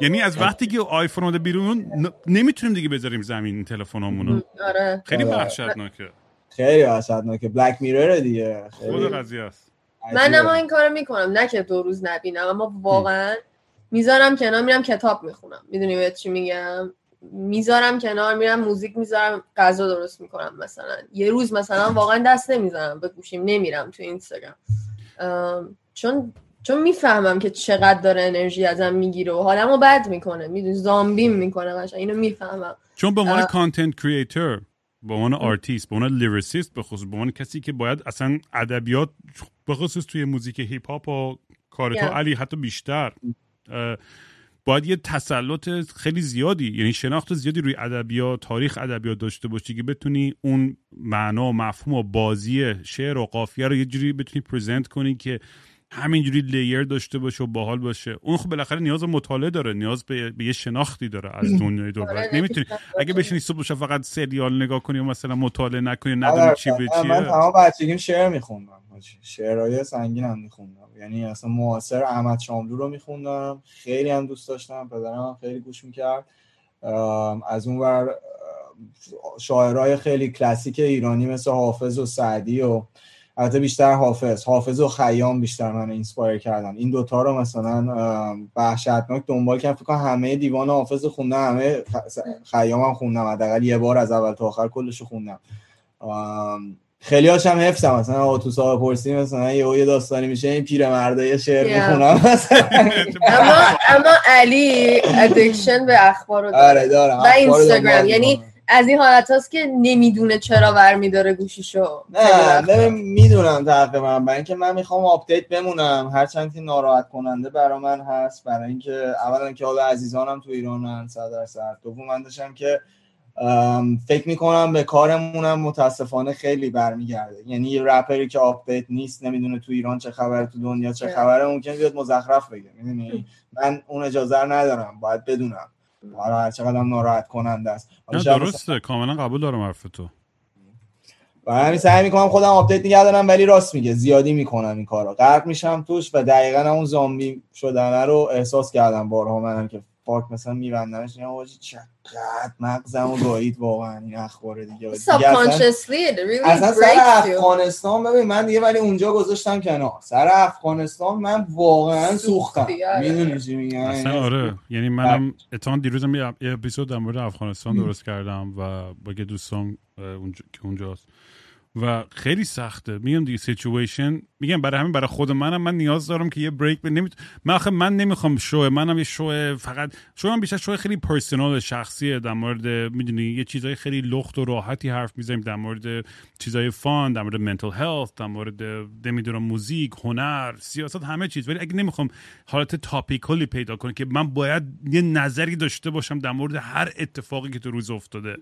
یعنی از وقتی که آیفون اومده بیرون ن- نمی‌تونیم دیگه بذاریم زمین این تلفنامونو آره. خیلی آره. وحشتناکه. خیلی وحشتناکه. بلک میرر دیگه. خیلی. خود قضیه است. من عجیبه. اما این کارو می‌کنم. نه که دو روز نبینم اما واقعا می‌ذارم کنار میرم کتاب می‌خونم. می‌دونی بهت چی میگم؟ می‌ذارم کنار میرم موزیک می‌ذارم غذا درست می‌کنم مثلا. یه روز مثلا واقعا دست نمی‌ذارم به گوشیم نمیرم تو اینستاگرام. ام، چون چون می‌فهمم که چقدر داره انرژی ازم می‌گیره و حالمو بد می‌کنه. می‌دونی؟ زامبیم می‌کنه. قشنگ اینو می‌فهمم. چون به عنوان. content creator به عنوان آرتیست به عنوان lyricist به خصوص به عنوان کسی که باید اصلا ادبیات به خصوص توی موزیک هیپ هاپ و کار تو Yeah. علی حتی بیشتر. باید یه تسلط خیلی زیادی یعنی شناخت زیادی روی ادبیات تاریخ ادبیات داشته باشی که بتونی اون معنا و مفهوم و بازی شعر و قافیه رو یه جوری بتونی پرزنت کنی که همینجوری لیر داشته باشه و باحال باشه. اون خب بالاخره نیاز به مطالعه داره نیاز به, به یه شناختی داره از دنیای دور آره، نمی‌تونی اگه. بشینی صبح شب فقط سریال نگاه کنی و مثلا مطالعه نکنی ندونی آره، چی به من چیه. تمام بچگیم شعر میخوندم شعرهای سنگین هم میخوندم. یعنی اصلا معاصر احمد شاملو رو میخوندم. خیلی هم دوست داشتم. پدرم هم خیلی گوش می‌کرد. از اون ور شاعرهای خیلی کلاسیک ایرانی مثل حافظ و سعدی و البته بیشتر حافظ. حافظ و خیام بیشتر من inspire کردن. این دوتا رو مثلا وحشتناک دنبال کردم. فکر کنم همه دیوان حافظ خوندم همه خیام هم خوندم. حداقل یه بار از اول تا آخر کلش خوندم. خیلی هاشم حفظم. مثلا آقا تو صاحب پرسی مثلا یه یه داستانی میشه. این پیرمرده یه شعر. می‌خونم مثلا. اما اما علی addiction به اخبار رو داره. آره دارم. و اینستاگرام. یعنی. از این حالت هست که نمی‌دونه چرا برمیداره گوشیشو. نه ببین می‌دونم تقریبا برای اینکه من می‌خوام update بمونم هرچند که ناراحت کننده برا من هست برای اینکه اولا که حالا عزیزانم تو ایرانن صد درصد. دوم من داشتم که فکر می‌کنم به کارمونم متاسفانه خیلی برمیگرده. یعنی یه رپری که update نیست نمی‌دونه تو ایران چه خبره تو دنیا چه. خبره ممکن بیاد مزخرف بگه من اون اجازه ندارم باید بدونم. حالا هر چقدر هم ناراحت کننده است درسته. کاملا قبول دارم حرف تو. و همین سعی می‌کنم خودم update نگه دارم ولی راست میگه. زیادی می‌کنم این کارو. غرق میشم توش و دقیقا اون زامبی شدنه رو احساس کردم بارها منم که پاک مثلا میبندمش میگم آجی چقدر مغزم و گایید واقعا این اخبار دیگه. دیگه اصلا, subconsciously it really اصلا سر breaks you. افغانستان ببین من دیگه ولی اونجا گذاشتم کنار. سر افغانستان من واقعا سوختم. آره. می‌دونی چی میگم؟ اصلا آره. یعنی منم اتفاقا دیروزم یه اپیزود در مورد افغانستان درست کردم و با یه دوستان اونجا که اونجاست. و خیلی سخته. میگم دیگه سیچویشن میگم برای همین برای خود منم من نیاز دارم که یه بریک به نمی... من آخه من نمی‌خوام شو منم یه شو فقط شو من بیشتر شو خیلی پرسونال شخصیه در مورد می‌دونی یه چیزای خیلی لخت و راحتی حرف می‌زنیم در مورد چیزای فان در مورد منتل هلت در مورد نمی‌دونم موزیک هنر سیاست همه چیز. ولی اگه نمی‌خوام حالت تاپیکالی پیدا کنه که من باید یه نظری داشته باشم در مورد هر اتفاقی که تو روز افتاده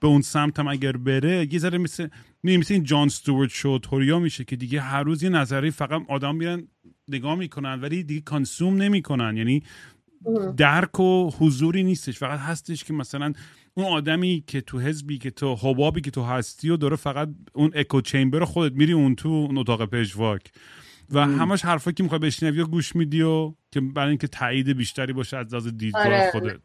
به اون سمتم اگر بره یه ذره مثل مثل این جان استوارت شو توریا میشه که دیگه هر روز یه نظری فقط آدم میرن نگاه می‌کنن ولی دیگه کانسوم نمی‌کنن. یعنی درک و حضوری نیستش. فقط هستش که مثلا اون آدمی که تو حزبی که تو حبابی که تو هستی و داره فقط اون اکو چیمبر خودت میری اون تو اون اتاق پژواک. و همش حرفایی که می‌خوای بشنوی یا گوش میدی و که برای اینکه تایید بیشتری باشه از لحاظ دیدگاه آره خودت.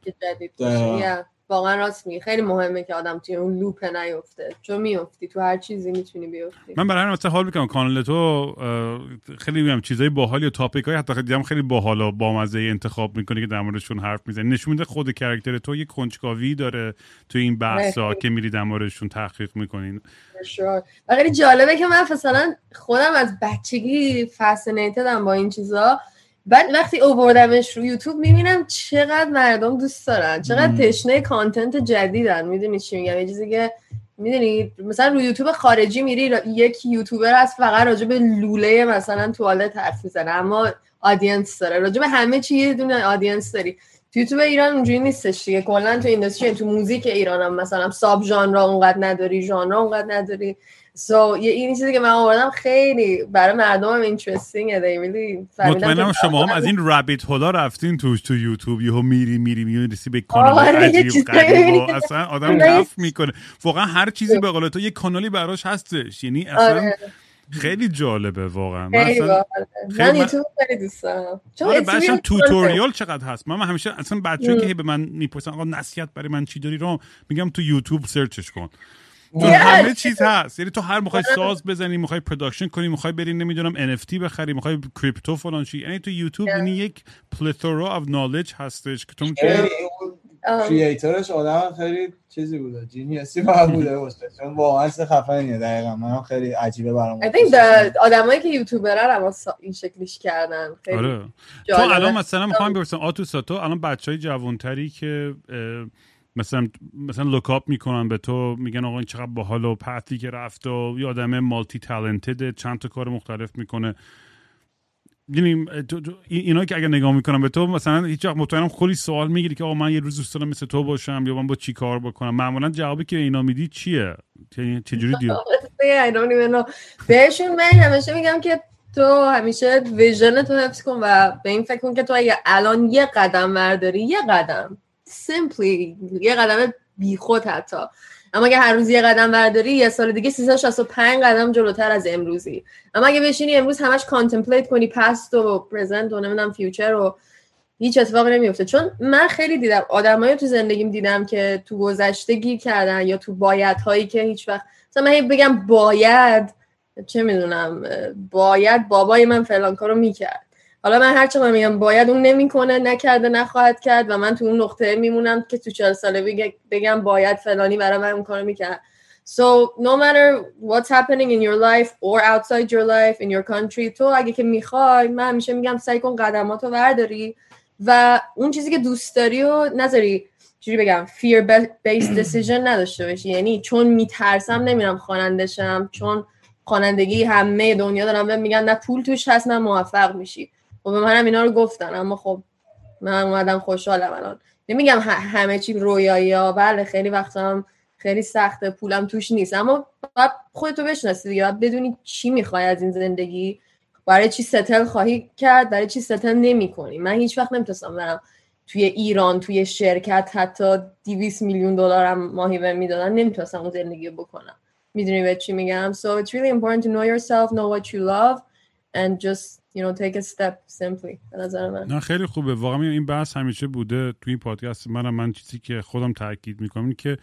واقعا راست میگی. خیلی مهمه که آدم توی اون لوپ نیفته. چون میفتی تو هر چیزی می‌تونی بیفتی. من برای همین مثلا حال می‌کنم. کانال تو خیلی میگم چیزای باحال یا تاپیک های حتی دیدم خیلی باحال و بامزه انتخاب می‌کنی که در موردشون حرف می‌زنی. نشون میده خود کرکتر تو یه کنجکاوی داره تو این بحثا. که میری در موردشون تحقیق می‌کنین. و خیلی جالبه که من مثلا خودم از بچگی فسینیتدم با این چیزا. بعد وقتی اووردمش رو یوتیوب می‌بینم چقدر مردم دوست دارن. چقدر. تشنه کانتنت جدیدن. می‌دونی چی میگم؟ یه چیزی که می‌دونی مثلا رو یوتیوب خارجی میری یک یوتیوبر هست فقط راجع به لوله مثلا توالت حرف می‌زنه. اما audience داره. راجع به همه چی یه دونه audience داری. تو یوتیوب ایران اونجوری نیستش دیگه. کلا تو industry تو موزیک ایران هم مثلا sub ژانر اونقدر نداری ژانر اونقدر نداری. so یه این چیزی که من آوردم خیلی برای مردم هم interesting ه they really مطمئنم شما هم از این rabbit hole ا رفتین توش تو یوتیوب یهو میری میری می‌رسی به کانال آره، عجیب اصلا آدم کف می‌کنه. واقعا هر چیزی به قول تو یه کانالی براش هستش. یعنی اصلا آره. خیلی جالبه واقعا. من خیلی اصلا من یوتیوب خیلی دوست دارم. چون آره tutorial چقدر هست؟ من, من همیشه اصلا بچه ام. که به من می‌پرسن آقا نصیحت برای من چی داری؟ رو میگم تو یوتیوب سرچش کن. تو Yes. همه چیز هست. یعنی تو هر می‌خوای. ساز بزنی می‌خوای production کنی می‌خوای بری نمی‌دونم NFT بخری می‌خوای crypto فلان چی. یعنی تو یوتیوب Yeah. یعنی یک plethora of knowledge هستش که تو می‌تونی creator ش آدم خیلی چیزی بوده genius ی باید بوده باشه. چون واقعا چیز خفنیه دقیقا. من خیلی عجیبه برام I think the آدمایی که یوتیوبرن هم سا- این شکلیش کردن. خیلی آره. تو. الان مثلا می‌خوام بپرسم آتوسا تو الان بچه های جوانتری که مثلا مثلا look up می‌کنن به تو میگن آقا این چقدر باحاله path ی که رفت و یه آدم multi-talented چند تا کار مختلف می‌کنه. یعنی اینا که اگر نگاه می‌کنم به تو مثلا هیچ وقت مطمئنم خیلی سوال می‌گیری که آقا من یه روز دوست دارم مثل تو باشم یا من با چی کار بکنم. معمولا جوابی که اینا میدی چیه؟ چه- چجوری deal. بهشون من همیشه میگم که تو همیشه vision تو حفظ کن و به این فکر کن که تو اگه الان یه قدم برداری یه قدم. Simply یه قدم بیخود حتی. اما اگه هر روز یه قدم برداری یه سال دیگه 365 قدم جلوتر از امروزی. اما اگه بشینی امروز همش contemplate کنی past و present و نمی‌دونم future و هیچ اتفاقی نمیفته چون من خیلی دیدم آدمایی تو زندگیم دیدم که تو گذشته گیر کردن یا تو باید هایی که هیچ وقت مثلا من بگم باید چه می‌دونم باید بابای من فلان کارو می‌کرد. حالا من هر چقدر میگم باید اون نمی‌کنه نکرده نخواهد کرد و من تو اون نقطه میمونم که تو چهل ساله بگ- بگم باید فلانی برای من اون کارو می‌کرد. So no matter what's happening in your life or outside your life in your country تو اگه که می‌خوای من همیشه میگم سعی کن قدماتو برداری و اون چیزی که دوست داری و نذاری. چجوری بگم؟ Fear based decision نداشته باشی. یعنی چون میترسم نمیرم خواننده شم چون خوانندگی همه دنیا دارم بهم میگن نه پول توش هست نه موفق میشی. و به منم اینا رو گفتن اما خب من اومدم خوشحالم الان. نمیگم همه چی رویایی ها بله خیلی وقتا هم خیلی سخته پولم توش نیست اما باید خودتو بشناسی دیگه باید بدونی چی می‌خوای از این زندگی برای چی ستل خواهی کرد برای چی ستل نمی کنی من هیچ وقت نمی‌تونستم برم توی ایران توی شرکت حتی 200 میلیون دلارم ماهی بهم می‌دادن نمی‌تونستم اون زندگی بکنم. می‌دونی به چی میگم؟ So it's really important to know yourself know what you love and just you know take a step simply. به نظر من. نه خیلی خوبه. واقعا این بحث همیشه بوده تو این پادکست. منم من چیزی که خودم تاکید می‌کنم این که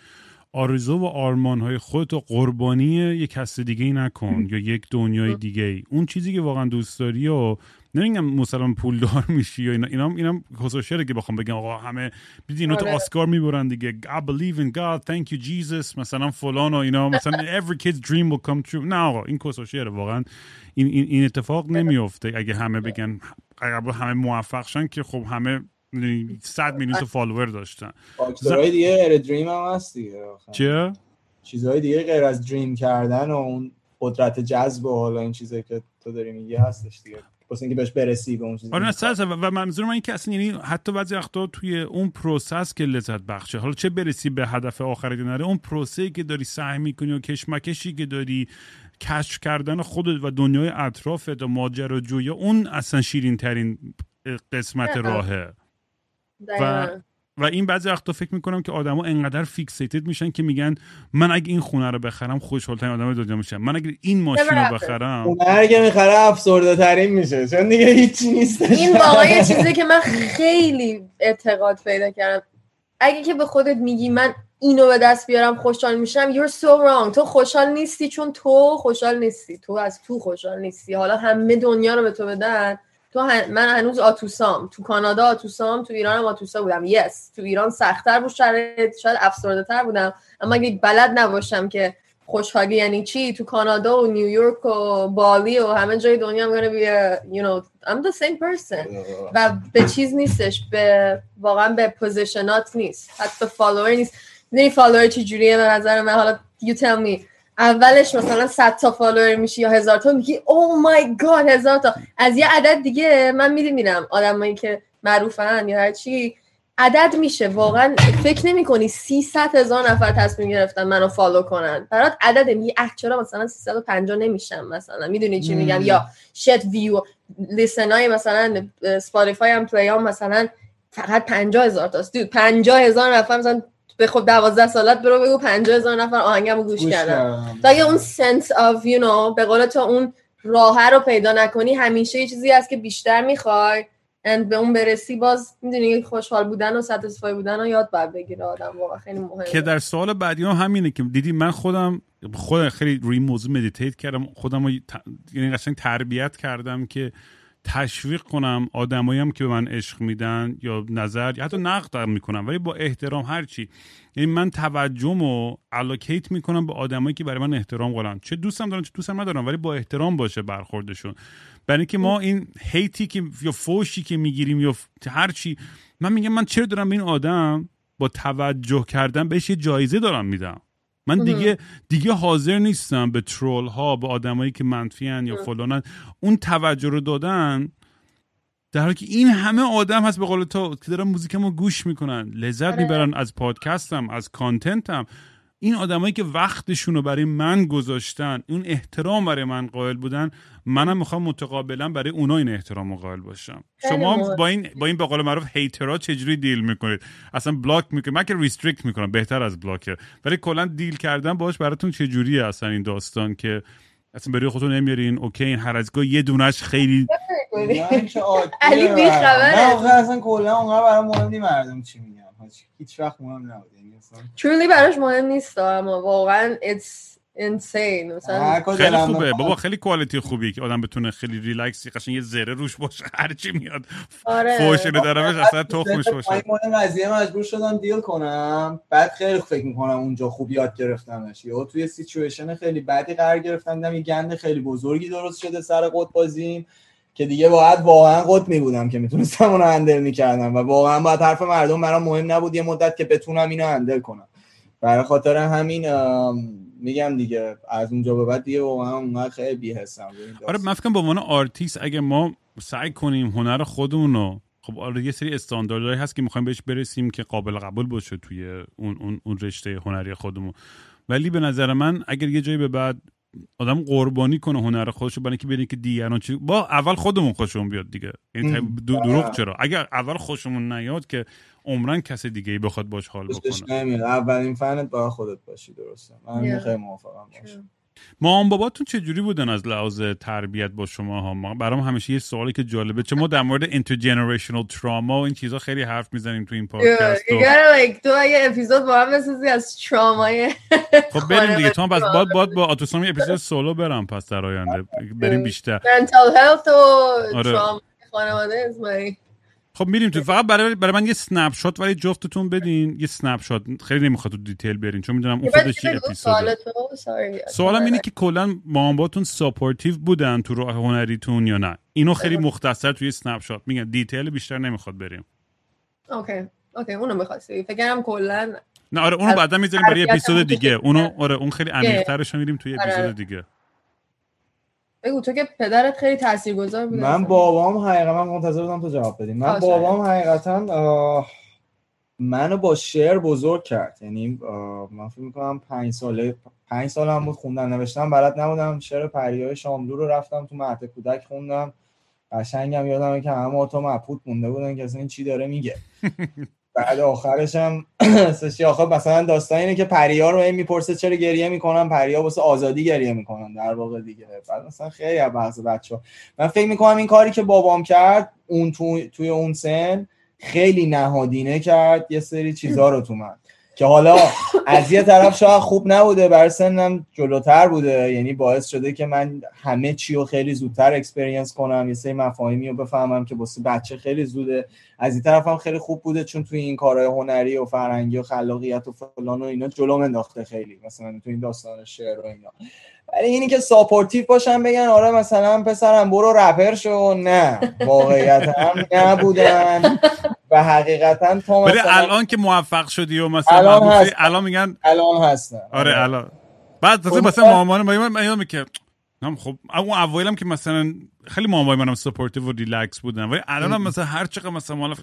آرزو و آرمان های خودت و قربانی یک کس دیگه ای نکن یا یک دنیای دیگه ای اون چیزی که واقعا دوست داری و نمیگم مثلا پولدار میشی یا اینا. اینا اینا خصوصیه که بخوام بگم آقا همه بیدی اینو تو آره. اسکار می‌برن دیگه. I believe in God. Thank you Jesus. مثلا فلان و اینا. مثلا every kid's dream will come true. نه آقا این خصوصیه واقعا. این, این, این اتفاق نمیفته اگه همه بگن اگه همه موفق شن که خب همه صد میلیون تا follower داشتن. فاکتورهای دیگه غیر dream هم هست دیگه. چیه؟ چیزهای دیگه غیر از dream کردن و اون قدرت جذب و حالا این چیزایی که تو داری میگی هستش دیگه. واسه اینکه بهش برسی به اون چیزی آره. و و منظور من این که اصلا یعنی حتی بعضی وقتا توی اون process که لذت بخشه حالا چه برسی به هدف آخرت یا نره اون پروسه که داری سعی می‌کنی و کشمکشی که داری کشف کردن خودت و دنیای اطرافت و ماجراجویی اون اصلا شیرین ترین قسمت. راهه دقیقاً. و این بعضی وقتا فکر می‌کنم که آدما انقدر فیکسیتد میشن که میگن من اگه این خونه رو بخرم خوشحالترین آدم دنیا میشم. من اگه این ماشین رو. بخرم اون هر که می‌خره افسرده ترین میشه. چون دیگه هیچی نیستش. این واقعا یه چیزی که من خیلی اعتقاد پیدا کردم. اگه که به خودت میگی من اینو به دست بیارم خوشحال میشم you're so wrong. تو خوشحال نیستی چون تو خوشحال نیستی. تو از تو خوشحال نیستی. حالا همه دنیا رو به تو بدن. تو هن... من هنوز آتوسام تو کانادا آتوسام تو ایران هم آتوسا بودم. Yes تو ایران سختتر بود شرایط شاید افسرده تر بودم. اما اگه بلد نباشم که خوشحالی یعنی چی تو کانادا و نیویورک و بالی و همه جای دنیا I'm gonna be a, you know I'm the same person. و به چیز نیستش به واقعا به position ات نیست. حتی follower نیست. می‌دونی follower چی جوریه به نظر من حالا you tell me. اولش مثلا 100 تا فالوور میشی یا هزار تا میگی oh my god هزار تا. از یه عدد دیگه من میدی میرم آدمایی که معروفن یا هر چی عدد میشه. واقعا فکر نمی کنی 300 هزار نفر تصمیم گرفتن منو follow کنن. برات عدد میگی اه چرا مثلا 350 نمیشم مثلا. می‌دونی چی میگم. یا shit view listen های مثلا Spotify هم play هم مثلا فقط 50 هزار تاست. dude 50 هزار نفر مثلا به خب 12 سالت برو بگو 50 هزار نفر آهنگمو گوش گوش کردن. کردم. تا اگه اون sense of you know به قول تو اون راه رو پیدا نکنی همیشه یه چیزی هست که بیشتر می‌خوای. And به اون برسی باز می‌دونی خوشحال بودن و satisfied بودن رو یاد باید بگیره آدم واقعا خیلی مهمه. که در سوال بعدی هم همینه که دیدی من خودم خودم خیلی روی موضوع meditate کردم. خودم رو ت... یعنی قشنگ تربیت کردم که تشویق کنم آدمایی هم که به من عشق میدن یا نظر یا حتی نقد می‌کنم ولی با احترام هرچی یعنی من توجهم و allocate می‌کنم به آدمایی که برای من احترام قائلن چه دوستم دارن چه دوستم ندارم ولی با احترام باشه برخوردشون. برای اینکه ما این هیتی که یا فوشی که می‌گیریم یا هرچی من میگم من چرا دارم به این آدم با توجه کردن بهش یه جایزه دارم میدم. من دیگه دیگه حاضر نیستم به ترول ها به آدمایی که منفیان یا فلانن اون توجه رو دادن در حالی که این همه آدم هست به قول تو که دارن موزیکمو گوش می‌کنن. لذت آره. می‌برن از پادکستم از کانتنتم. این آدمایی که وقتشون رو برای من گذاشتن اون احترام برای من قائل بودن منم می‌خوام متقابلا برای اونا این احترام رو قائل باشم. شما. با این با این به قول معروف hater ها چجوری deal می‌کنید؟ اصلا block می‌کنید؟ من که restrict می‌کنم بهتر از block ه. ولی کلا deal کردن باش براتون چجوریه اصلا این داستان که اصلا برای خودتون نمیارین okay این هر از گاهی یه دونش خیلی علی. بی‌خبره. نه اصلا کلا اونقدر برام مهم نی مردم چی میگن؟ هیچ وقت مهم نبود یعنی اصلا truly براش مهم نیست اما واقعا it's insane. مثلا هر کجا خیلی خوبه. بابا خیلی quality خوبیه که آدم بتونه خیلی ریلکس قشنگ یه ذره روش باشه هرچی میاد. آره. فوش رو درمش اصلا تخمش باشه. مورد قضیه مجبور شدم deal کنم. بعد خیلی فکر می‌کنم اونجا خوب یاد گرفتمش. یا توی سیچویشن خیلی بدی قرار گرفتم دیدم یه گند خیلی بزرگی درست شده سر قط بازیم. که دیگه باید واقعا قط می بودم که می‌تونستم اونو handle می‌کردم و واقعا باید حرف مردم برام مهم نبود یه مدت که بتونم اینو handle کنم. برای خاطر همین میگم دیگه از اونجا به بعد دیگه واقعا اونقدر خیلی به این آره. من فکر کنم به عنوان آرتیست اگه ما سعی کنیم هنر خودمون رو خب آره یه سری استانداردهایی هست که می‌خوایم بهش برسیم که قابل قبول باشه توی اون, اون, اون رشته هنری خودمون. ولی به نظر من اگر یه جایی به بعد آدم قربانی کنه هنر خودش رو برای اینکه ببینه که دیگران چی با اول خودمون خوشمون بیاد دیگه. یعنی دروغ چرا؟ اگر اول خوشمون نیاد که عمرن کسی دیگه ای بخواد باش حال بکنه. نمیاد اولین فنت باید خودت باشی درسته؟ من Yeah. خیلی موافقم باش True. مام باباتون چجوری بودن از لحاظ تربیت با شما ها؟ ما برام همیشه یه سوالی که جالبه. چون ما در مورد اینترجنریشنال تراما و این چیزا خیلی حرف می‌زنیم تو این پادکست تو یه اپیزود با هم بسازی از ترامای خب بریم دیگه. تو هم پس باید باید با آتوسام یه اپیزود سولو برم پس در آینده. بریم بیشتر. Mental health و آره. تراما خانواده my خب میریم تو فقط برای برای من یه snapshot ولی جفتتون بدین. یه snapshot خیلی نمی‌خواد تو detail برین چون می‌دونم اون خودش یه sorry. سوالم اینه که کلا مامباتون supportive بودن تو راه هنریتون یا نه؟ اینو خیلی مختصر توی snapshot میگن. detail بیشتر نمی‌خواد بریم. okay okay اونو می‌خواستی. فکر کنم کلا نه آره اونو بعدا می‌ذاریم برای اپیزود دیگه اونو آره اون خیلی عمیق‌ترش میریم توی آره. اپیزود دیگه. بگو تو که پدرت خیلی تاثیرگذار بود من. بابام حقیقتا من منتظر بودم تو جواب بدیم من بابام حقیقتا منو با شعر بزرگ کرد. یعنی من فکر می‌کنم پنج ساله پنج سالم بود خوندن نوشتم بلد نبودم. شعر پریای شاملو رو رفتم تو مهد کودک خوندم. قشنگم یادمه که همه تو مبهوت مونده بودن که اصلا این چی داره میگه. بعد آخرش هم سشی آخر مثلا داستان اینه که پریا رو می‌پرسه چرا گریه می‌کنن پریا واسه آزادی گریه می‌کنن در واقع دیگه. بعد مثلا خیلی از بحث بچه من فکر می‌کنم این کاری که بابام کرد اون تو... توی اون سن خیلی نهادینه کرد یه سری چیزا رو تو من. که حالا از یه طرف شاید خوب نبوده بر سنم جلوتر بوده. یعنی باعث شده که من همه چی رو خیلی زودتر اکسپریانس کنم یه سری مفاهیمی رو بفهمم که واسه بچه خیلی زوده. از این طرف هم خیلی خوب بوده چون توی این کارهای هنری و فرهنگی و خلاقیت و فلان و اینا جلو انداخته خیلی مثلا تو این داستان شعر و اینا. ولی اینی که supportive باشن بگن آره مثلا پسرم برو رپر شو. نه واقعیت هم نبودن. و حقیقتا تا ولی مثلا الان که موفق شدی و مثلا الان هست. الان میگن الان هستن. آره الان. بعد تازه خب، مثلا مامان من یادمه که هم خب اون اوایلم که مثلا خیلی مامای منم سپورتیو و ریلکس بودن. ولی الان هم مثلا هر چقدر مثلا مالا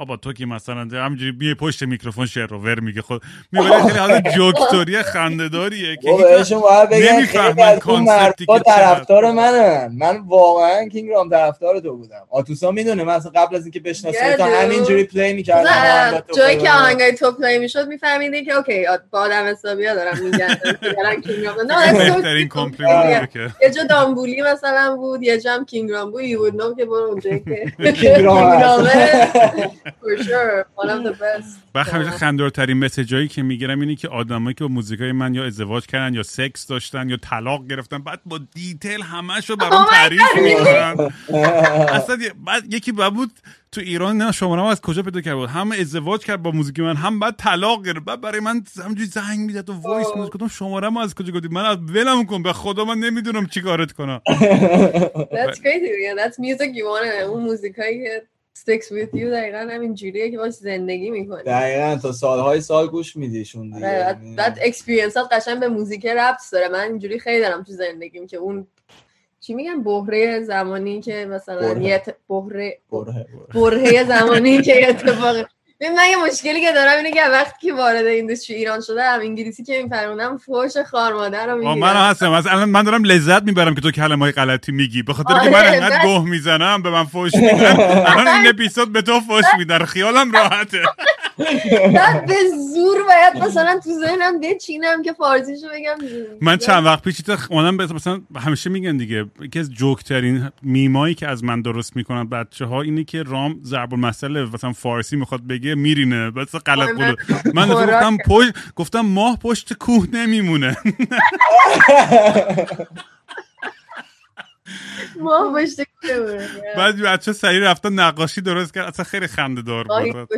بابا تو که مثلا همینجوری بیه پشت میکروفون شعر رو ور میگه خود می‌بره خیلی حالا جوکتوری خنده‌داریه که بهشون باید بگن نمی‌فهمن از اون کانسپتی که. طرفدار منن. من واقعا کینگ رام طرفدار تو بودم. آتوسا می‌دونه من اصلا قبل از اینکه بشناسه Yeah, تا. همینجوری پلی می‌کردم. جایی که آهنگای تو پلی می‌شد میفهمیدی که اوکی با آدم حسابی ها دارم میگن دارن کینگ رام نه بهترین که یه جا دامبولی مثلا بود یه جا هم کینگ رام بود. Would know که برو اونجا که کینگ رام هست. رامه. for sure one of the best و خندارترین message ایی که می‌گیرم اینه که آدمایی که با موزیکای من یا ازدواج کردن یا سکس داشتن یا طلاق گرفتن بعد با detail همشو برام Oh تعریف? می‌کنن اصلا بعد یکی بعد بود تو ایران نه شماره از کجا پیدا کرد بود هم ازدواج کرد با موزیک من هم بعد طلاق گرفت بعد برای من همجوری زنگ می‌داد و voice Oh. می‌داد گفتم شماره ما از کجا گفتی من ولم کن به خدا من نمی‌دونم چی کارت کنم that's crazy yeah that's music you wanna اون موزیکایی sticks with you دقیقا همین جوریه که باش زندگی می‌کنی دقیقا تا سالهای سال گوش میدیشون دیگه یعنی- بعد experience ها قشنگ به موزیک ربط داره من اینجوری خیلی دارم تو زندگیم که اون چی میگن بحره زمانی که مثلا بره. یه بحره بره. زمانی که اتفاق ببین من یه مشکلی که دارم اینه که وقتی که وارد industry ایران شدم انگلیسی که میفهمونم فوش خار مادر رو می‌گیرم. من هستم. از الان من دارم لذت می‌برم که تو کلمه های غلطی میگی. به خاطر که آره، من انقدر بس. گوه می‌زنم به من فوش میدن. الان این اپیزود به تو فوش میدن. خیالم راحته. بعد به زور باید مثلا تو ذهنم بچینم که فارسیشو بگم. من چند وقت پیش به- مثلا همیشه میگن دیگه. یکی از جوک ترین میمایی که از من درست می‌کنن بچه ها اینه که رام ضرب المثل مثلا فارسی می‌خواد بگه میرینه. بس غلط قلو من گفتم پشت گفتم ماه پشت کوه نمیمونه. ما پشت کوه بعد بچه سریع رفتن نقاشی درست کرد. اصلا خیلی خنده دار بود.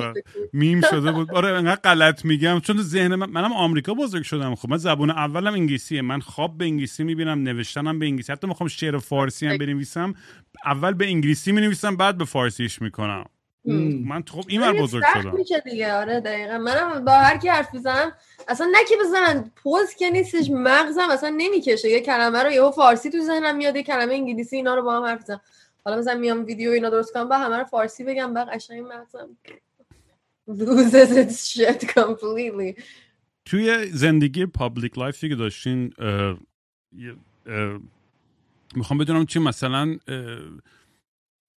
میم شده بود. آره انقدر غلط میگم. چون تو ذهن من منم آمریکا بزرگ شدم. خب من زبان اولم انگلیسیه. من خواب به انگلیسی می‌بینم نوشتنم به انگلیسی. حتی می‌خوام شعر فارسی هم بنویسم. اول به انگلیسی می‌نویسم بعد به فارسیش می‌کنم. من خب این ور خیلی بزرگ سخت شدم. میشه دیگه. آره دقیقا. منم با هر کی حرف می‌زنم اصلا نه که بزنن پوز که نیستش مغزم اصلا نمی‌کشه. یه کلمه رو یهو فارسی تو ذهنم میاد یه کلمه انگلیسی اینا رو با هم حرف بزنم حالا مثلا میام ویدیو اینا درست کنم با همه رو فارسی بگم بعد قشنگ مغزم loses its shit completely. توی زندگی public life ی که داشتین اه، یه- اه، می‌خوام بدونم چی مثلا اه،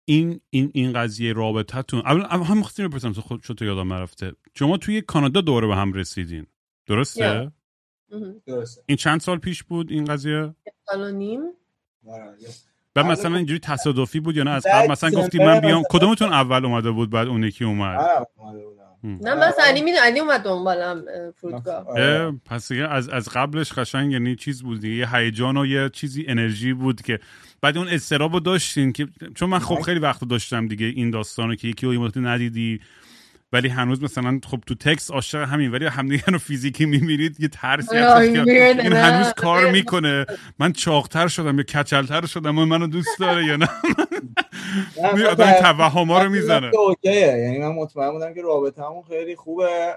این این این قضیه رابطتون اول اول هم می‌خواستم بپرسم خود تو یادم نرفته شما توی کانادا دوره به هم رسیدین درسته Yeah. مهم. درسته این چند سال پیش بود این قضیه سال و نیم آره. و بله، مثلا خب. اینجوری تصادفی بود یا نه از قبل مثلا گفتی من بیام کدومتون اول اومده بود بعد اون یکی اومد بودم. نه مثلا علی می‌دونم علی اومد دنبالم اه، فرودگاه آره. اه، پس دیگه از از قبلش قشنگ یعنی چیز بود دیگه یه هیجان و یه چیزی انرژی بود که بعد اون استرابو داشتین که چون من خب خیلی وقت داشتم دیگه این داستانو که یکی رو ندیدی ولی هنوز مثلا خب تو تکست عاشق همین ولی همدیگه رو فیزیکی میمیرید یه ترسی. این. هنوز کار می‌کنه من چاقتر شدم یا کچلتر شدم و منو دوست داره یا نه می آدم در- توهما رو می‌زنه. یعنی من مطمئن بودم که رابطمون خیلی خوبه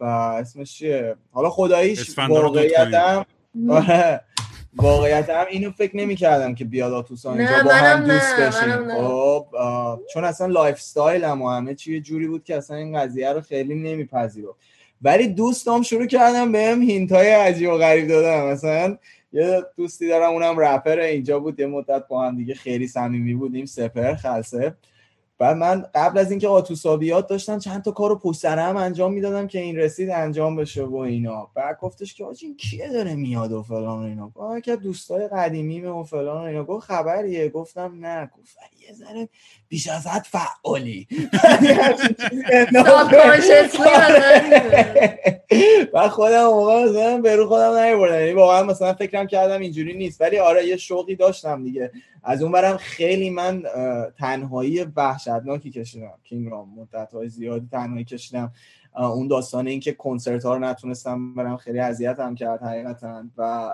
و اسمش چیه؟ حالا خداییش واقعیتم آره واقعیتم اینو فکر نمی کردم که بیاد آتوسا نه، اینجا با هم دوست نه، بشیم. خب چون اصلا lifestyle هم و همه چی یه جوری بود که اصلا این قضیه رو خیلی نمیپذیرم ولی دوستام شروع کردم بهم hint های عجیب و غریب دادن. مثلا یه دوستی دارم اونم رپر اینجا بود. یه مدت با هم دیگه خیلی صمیمی بودیم سپهر خلسه. بعد من قبل از اینکه آتوسا بیاد داشتم چند تا کارو پشت سر هم انجام می‌دادم که این رسید انجام بشه و اینا. بعد گفتش که آجی این کیه داره میاد و فلان و اینا. گفت که دوستای قدیمیمه و فلان و اینا. گفت خبریه. گفتم نه. گفت یه ذره بیش از حد فعالی. و خودم موقع مثلا به رو خودم نیوردم یعنی واقعا مثلا فکرم کردم اینجوری نیست. ولی آره یه شوقی داشتم دیگه. از اون برم خیلی من تنهایی وحشتناکی کشیدم. کینگ رام مدت های زیادی تنهایی کشیدم. اون داستان این که کنسرت ها رو نتونستم برم خیلی اذیت هم کرد حقیقتا. و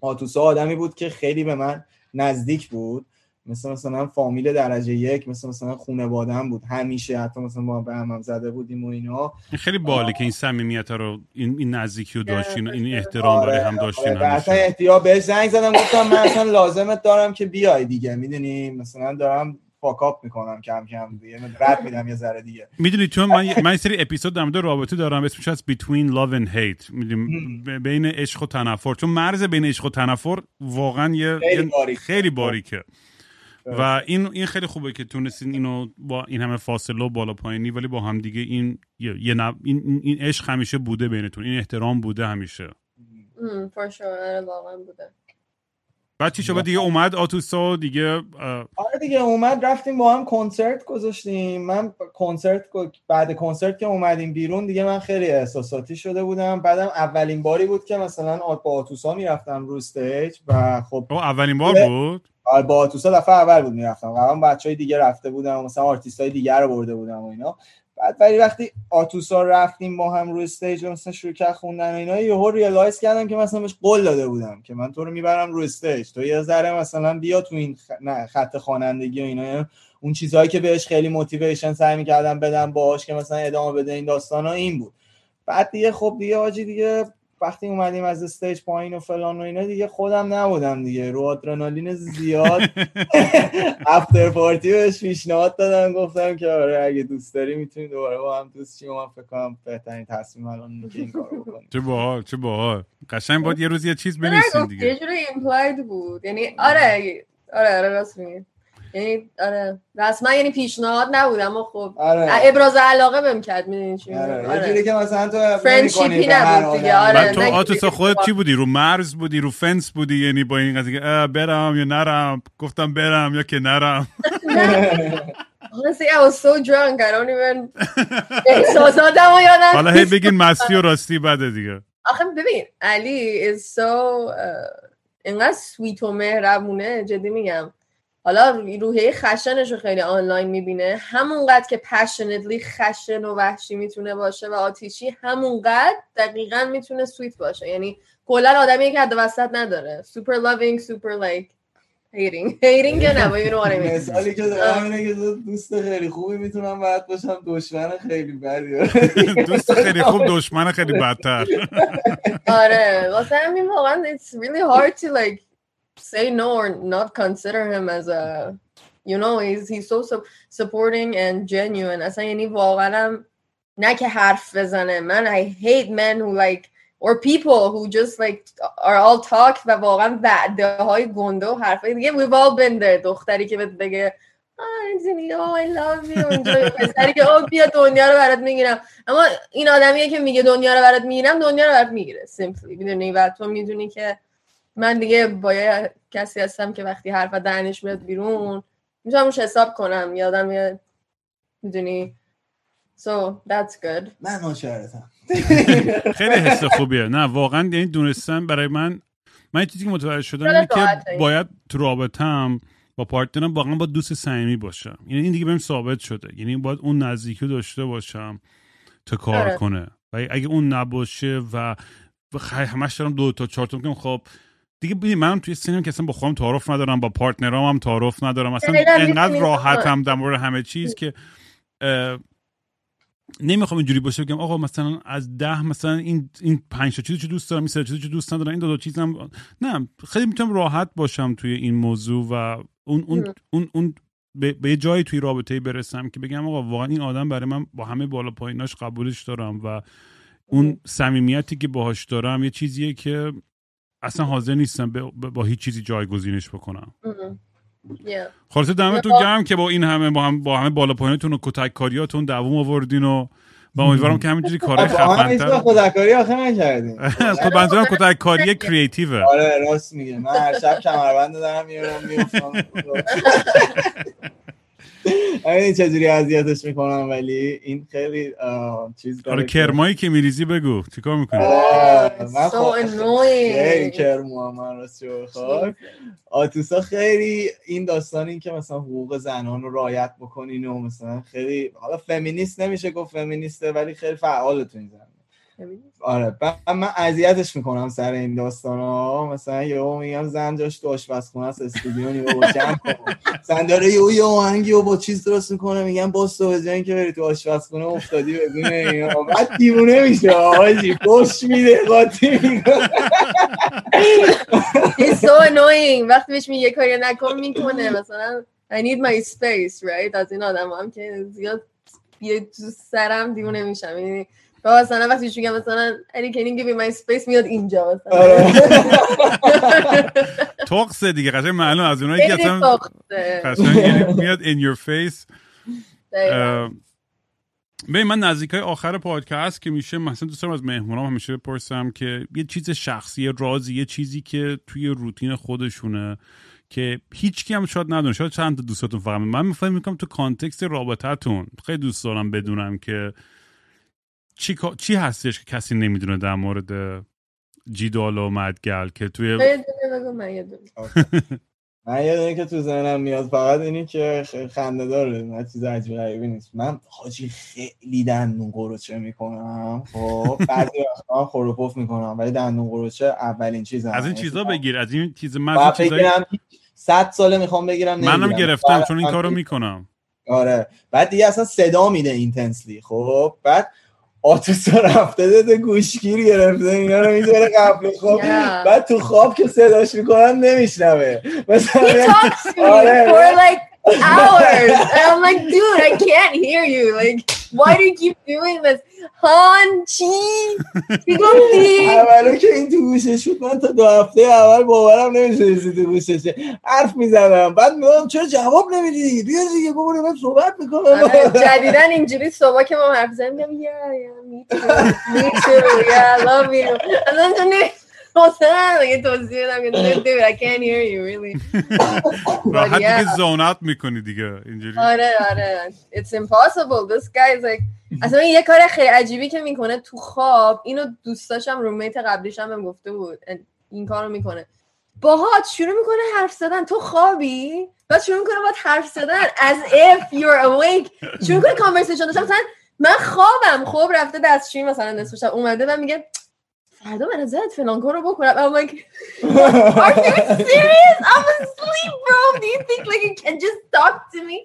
آتوسا آدمی بود که خیلی به من نزدیک بود. مثل مثلا فامیل درجه یک مثل مثلا خونوادم بود. همیشه حتی مثلا با هم به هم, هم زده بودیم و اینا. این خیلی باله که این صمیمیت رو این این نزدیکی رو داشتین این. احترام برای هم آره، داشتین آره. همیشه. احتیاط بهش زنگ زدم گفتم من اصلا لازمت دارم که بیای دیگه. می‌دونی؟ مثلا دارم فاکاپ می‌کنم کم کم دیگه. رد میدم یه ذره دیگه. می‌دونی چون من من سری اپیزود در مورد رابطه دارم اسمش از Between Love and Hate. می‌دونی؟ بین عشق و تنفر. چون مرز بین عشق و تنفر واقعا یه خیلی باریکه. خیلی باریکه. و این این خیلی خوبه که تونستین اینو با این همه فاصله و بالا پایینی ولی با هم دیگه این یه یه نب- این, این- عشق همیشه بوده بینتون این احترام بوده همیشه. sure آره واقعا بوده. بعد چی شد بعد دیگه اومد آتوسا و دیگه آره دیگه اومد رفتیم با هم کنسرت گذاشتیم. من کنسرت بعد کنسرت که اومدیم بیرون دیگه من خیلی احساساتی شده بودم. بعدم اولین باری بود که مثلا با آتوسا می‌رفتم رو stage و خب او اولین بار بله. بود؟ آره با آتوسا دفعه اول بود می‌رفتم. قبلا بچه های دیگه رفته بودم مثلا آرتیست های دیگه رو برده بودم و اینا. بعد ولی وقتی آتوسا رفتیم با هم رو stage مثلا شروع کرد خوندن و اینا یهو realize کردم که مثلا بهش قول داده بودم که من تو رو می‌برم رو stage تو یه ذره مثلا بیا تو این خ... نه خط خوانندگی و اینا. یعنی اون چیزهایی که بهش خیلی موتیویشن سعی می‌کردم بدم باهاش که مثلا ادامه بده این داستان ها این بود. بعد دیگه خب دیگه آجی دیگه وقتی اومدیم از استیج پایین و فلان و اینا دیگه خودم نبودم دیگه. رو آدرنالین زیاد. افتر پارتی بهش پیشنهاد دادم. گفتم که آره اگه دوست داری می‌تونی دوباره با هم دوست شیم. و من فکر کنم بهترین تصمیم الان اینه که این کارو بکنیم. چه باحال چه باحال. قشنگ باید یه روز یه چیز بنویسین گفت یه دیگه. جوری بود. یعنی آره آره آره راست میگی. یعنی آره. رسما یعنی پیشنهاد نبود اما خب آره. ابراز علاقه بهم کرد می‌دونی چی آره. یه آره. که مثلا تو friendship ی نبود دیگه،. آره. تو آتوسا که- خودت چی بودی؟ رو مرز بودی؟ رو فنس بودی؟ یعنی با این قضیه که اه، برم یا نرم؟ گفتم برم یا که نرم؟ Honestly, I was so drunk. I don't even احساساتم رو یادم حالا هی بگین مستی و راستی بده دیگه. آخه ببین علی is so uh, اینقدر سویت و مهربونه جدی میگم. حالا روحیه خشنش رو خیلی آنلاین می‌بینه. همونقدر که passionately خشن و وحشی می‌تونه باشه و آتیشی همونقدر دقیقا می‌تونه سویت باشه. یعنی کلا آدمی که حد وسط نداره. Super loving super like. Hating. Hating که نه؟ what I mean مثالی که دارم اینه که دوست خیلی خوبی می‌تونم بعد باشم دشمن خیلی بدی. دوست خیلی خوب دشمن خیلی بدتر. آره. واسه همین واقعا it's really hard to like say no or not consider him as a you know he's he's so su- supporting and genuine. اصلا یعنی واقعا نه که حرف بزنه من I hate men who like or people who just like are all talk و واقعا وعده های گنده و حرفای دیگه we've all been there. دختری که بهت بگه می‌دونی او love you. اونجا پسری که او بیا دنیا رو برات می‌گیرم. اما این آدمیه که میگه دنیا رو برات می‌گیرم دنیا رو برات می‌گیره. simply می‌دونی؟ و تو می‌دونی که من دیگه با یه کسی هستم که وقتی حرف دهنش میاد بیرون می‌تونم روش حساب کنم یادم میاد. می‌دونی؟ So that's good. من ناشرتم خیلی حس خوبیه. نه واقعا یعنی دونستن برای من من چیزی که متوجه شدم اینه که. باید تو رابطم با partner م واقعا با دوست صمیمی باشم. یعنی این دیگه بهم ثابت شده. یعنی باید اون نزدیکی رو داشته باشم تا کار آره. کنه. و اگه اون نباشه و همش دارم دو تا چهار تا میگم خب دیگه ببین منم توی سینم که اصلا با خودم تعارف ندارم با پارتنرام هم تعارف ندارم. اصلا انقدر راحتم در مورد همه چیز که نمی‌خوام اینجوری باشه بگم آقا مثلا از ده مثلا این این پنج تا چیزی که دوست دارم این سه چیزی که دوست ندارم این دو تا چیزم نه خیلی می‌تونم راحت باشم توی این موضوع و اون اون. اون, اون به, به یه جایی توی رابطه برسم که بگم آقا واقعا این آدم برای من با همه بالا پاییناش قبولش دارم و اون صمیمیتی که باهاش دارم یه چیزیه که اصلا حاضر نیستم با هیچ چیزی جایگزینش بکنم. ام. Yeah. خلاصه دمتون یا- گرم که با این همه با هم با همه بالا پایینتون و کتک کاریاتون دووم آوردین و و امیدوارم که همینجوری کارهای با خفن‌تر خودکاری آخه نکردیم. خب منظورم کتک کاری کریتیوه آره راست میگه. من هر شب کمربند دارم میارم میفتم این چجوری اذیتش می‌کنم ولی این خیلی چیز داره آره که- کرمایی که میریزی بگو چیکار می‌کنی من so خب- annoying. خیلی کرمو هم من راست بخوای. آتوسا خیلی این داستان این که مثلا حقوق زنان رو رعایت بکنین و مثلا خیلی حالا فمینیست نمیشه گفت فمینیسته ولی خیلی فعال تو این زمینه آره من اذیتش می‌کنم سر این داستان ها مثلا یهو میگم زن جاش تو آشپزخونه است استودیو نیو کن مثلا داره یهو یه آهنگی و با چیز درست می‌کنه میگم باز تو به اینکه بری تو آشپزخونه افتادی اینا. بعد دیوونه میشه. آجی پشت میده قاطی می‌کنه. It's so annoying. وقتی بهش میگه کاری نکن می‌کنه. مثلا I need my space right از این آدم هم که زیاد یه تو سرم دیوونه میشم. یعنی و مثلا وقتی میگم مثلا Eddie can you give me my space میاد اینجا مثلا. آره. تقصه دیگه قشنگ معلوم از اونایی که اصلا قشنگ یعنی میاد in your face. ببین من نزدیک های آخر پادکست که میشه مثلا دوست دارم از مهمونام همیشه بپرسم که یه چیز شخصی یه رازی یه چیزی که توی روتین خودشونه که هیچ کی هم شاید ندونه شاید چند تا دوستاتون فقط. من میفهم می‌کنم تو کانتکست رابطتون خیلی دوست دارم بدونم که چی, چی هستش که کسی نمی‌دونه در مورد جیدال و مدگل که توی من یه دونه من که تو ذهنم میاد فقط اینی که خیلی خنده داره. نه چیز عجیب غریبی نیست. من حاجی خیلی دندون قروچه می‌کنم. خب بعضی وقتا خروپف می‌کنم ولی دندون قروچه اولین چیزم از این چیزا بگیر. از این چیز من از بعد این چیزای بگیرم صد ساله می‌خوام بگیرم منم نمی‌گیرم. گرفتم چون این کارو می‌کنم. آره. بعد دیگه اصلا صدا میده اینتنسلی خب بعد آتوسا رفته داده گوشگیر گرفته اینا رو می‌ذاره قبل خواب. بعد تو خواب که صداش می‌کنم نمیشنوه مثلا آره. like hours. And I'm like, dude, I can't hear you. Like, why do you keep doing this? Han, chi, چی گفتی؟ اولو که این تو گوشش شد من تا دو هفته اول باورم نمیشه تو گوششه حرف می‌زدم. بعد میگم چرا جواب نمیدی؟ بیا دیگه بابا من صحبت می‌کنم. آره، جدیدن اینجوری صبح که ما حرف زدیم میگم me too, yeah, I love you. And then تو مثلا یه توضیح بدم که dude, I can't hear you, really. راحت. دیگه می‌کنی دیگه اینجوری آره آره it's impossible. This guy is like اصلا یه کار خیلی عجیبی که می‌کنه تو خواب. اینو دوستاشم رومیت قبلیش هم گفته بود. این کارو می‌کنه. باهات شروع می‌کنه حرف زدن. تو خوابی؟ بعد شروع می‌کنه باهات حرف زدن. As if you're awake. شروع می‌کنه کانورسیشن داشتن مثلا من خوابم. خواب رفته دستشویی مثلا نصف شب اومده و میگه فردا من ازت فلان کارو بکنم I'm like Are you serious? I'm asleep, bro. Do you think like you can just talk to me?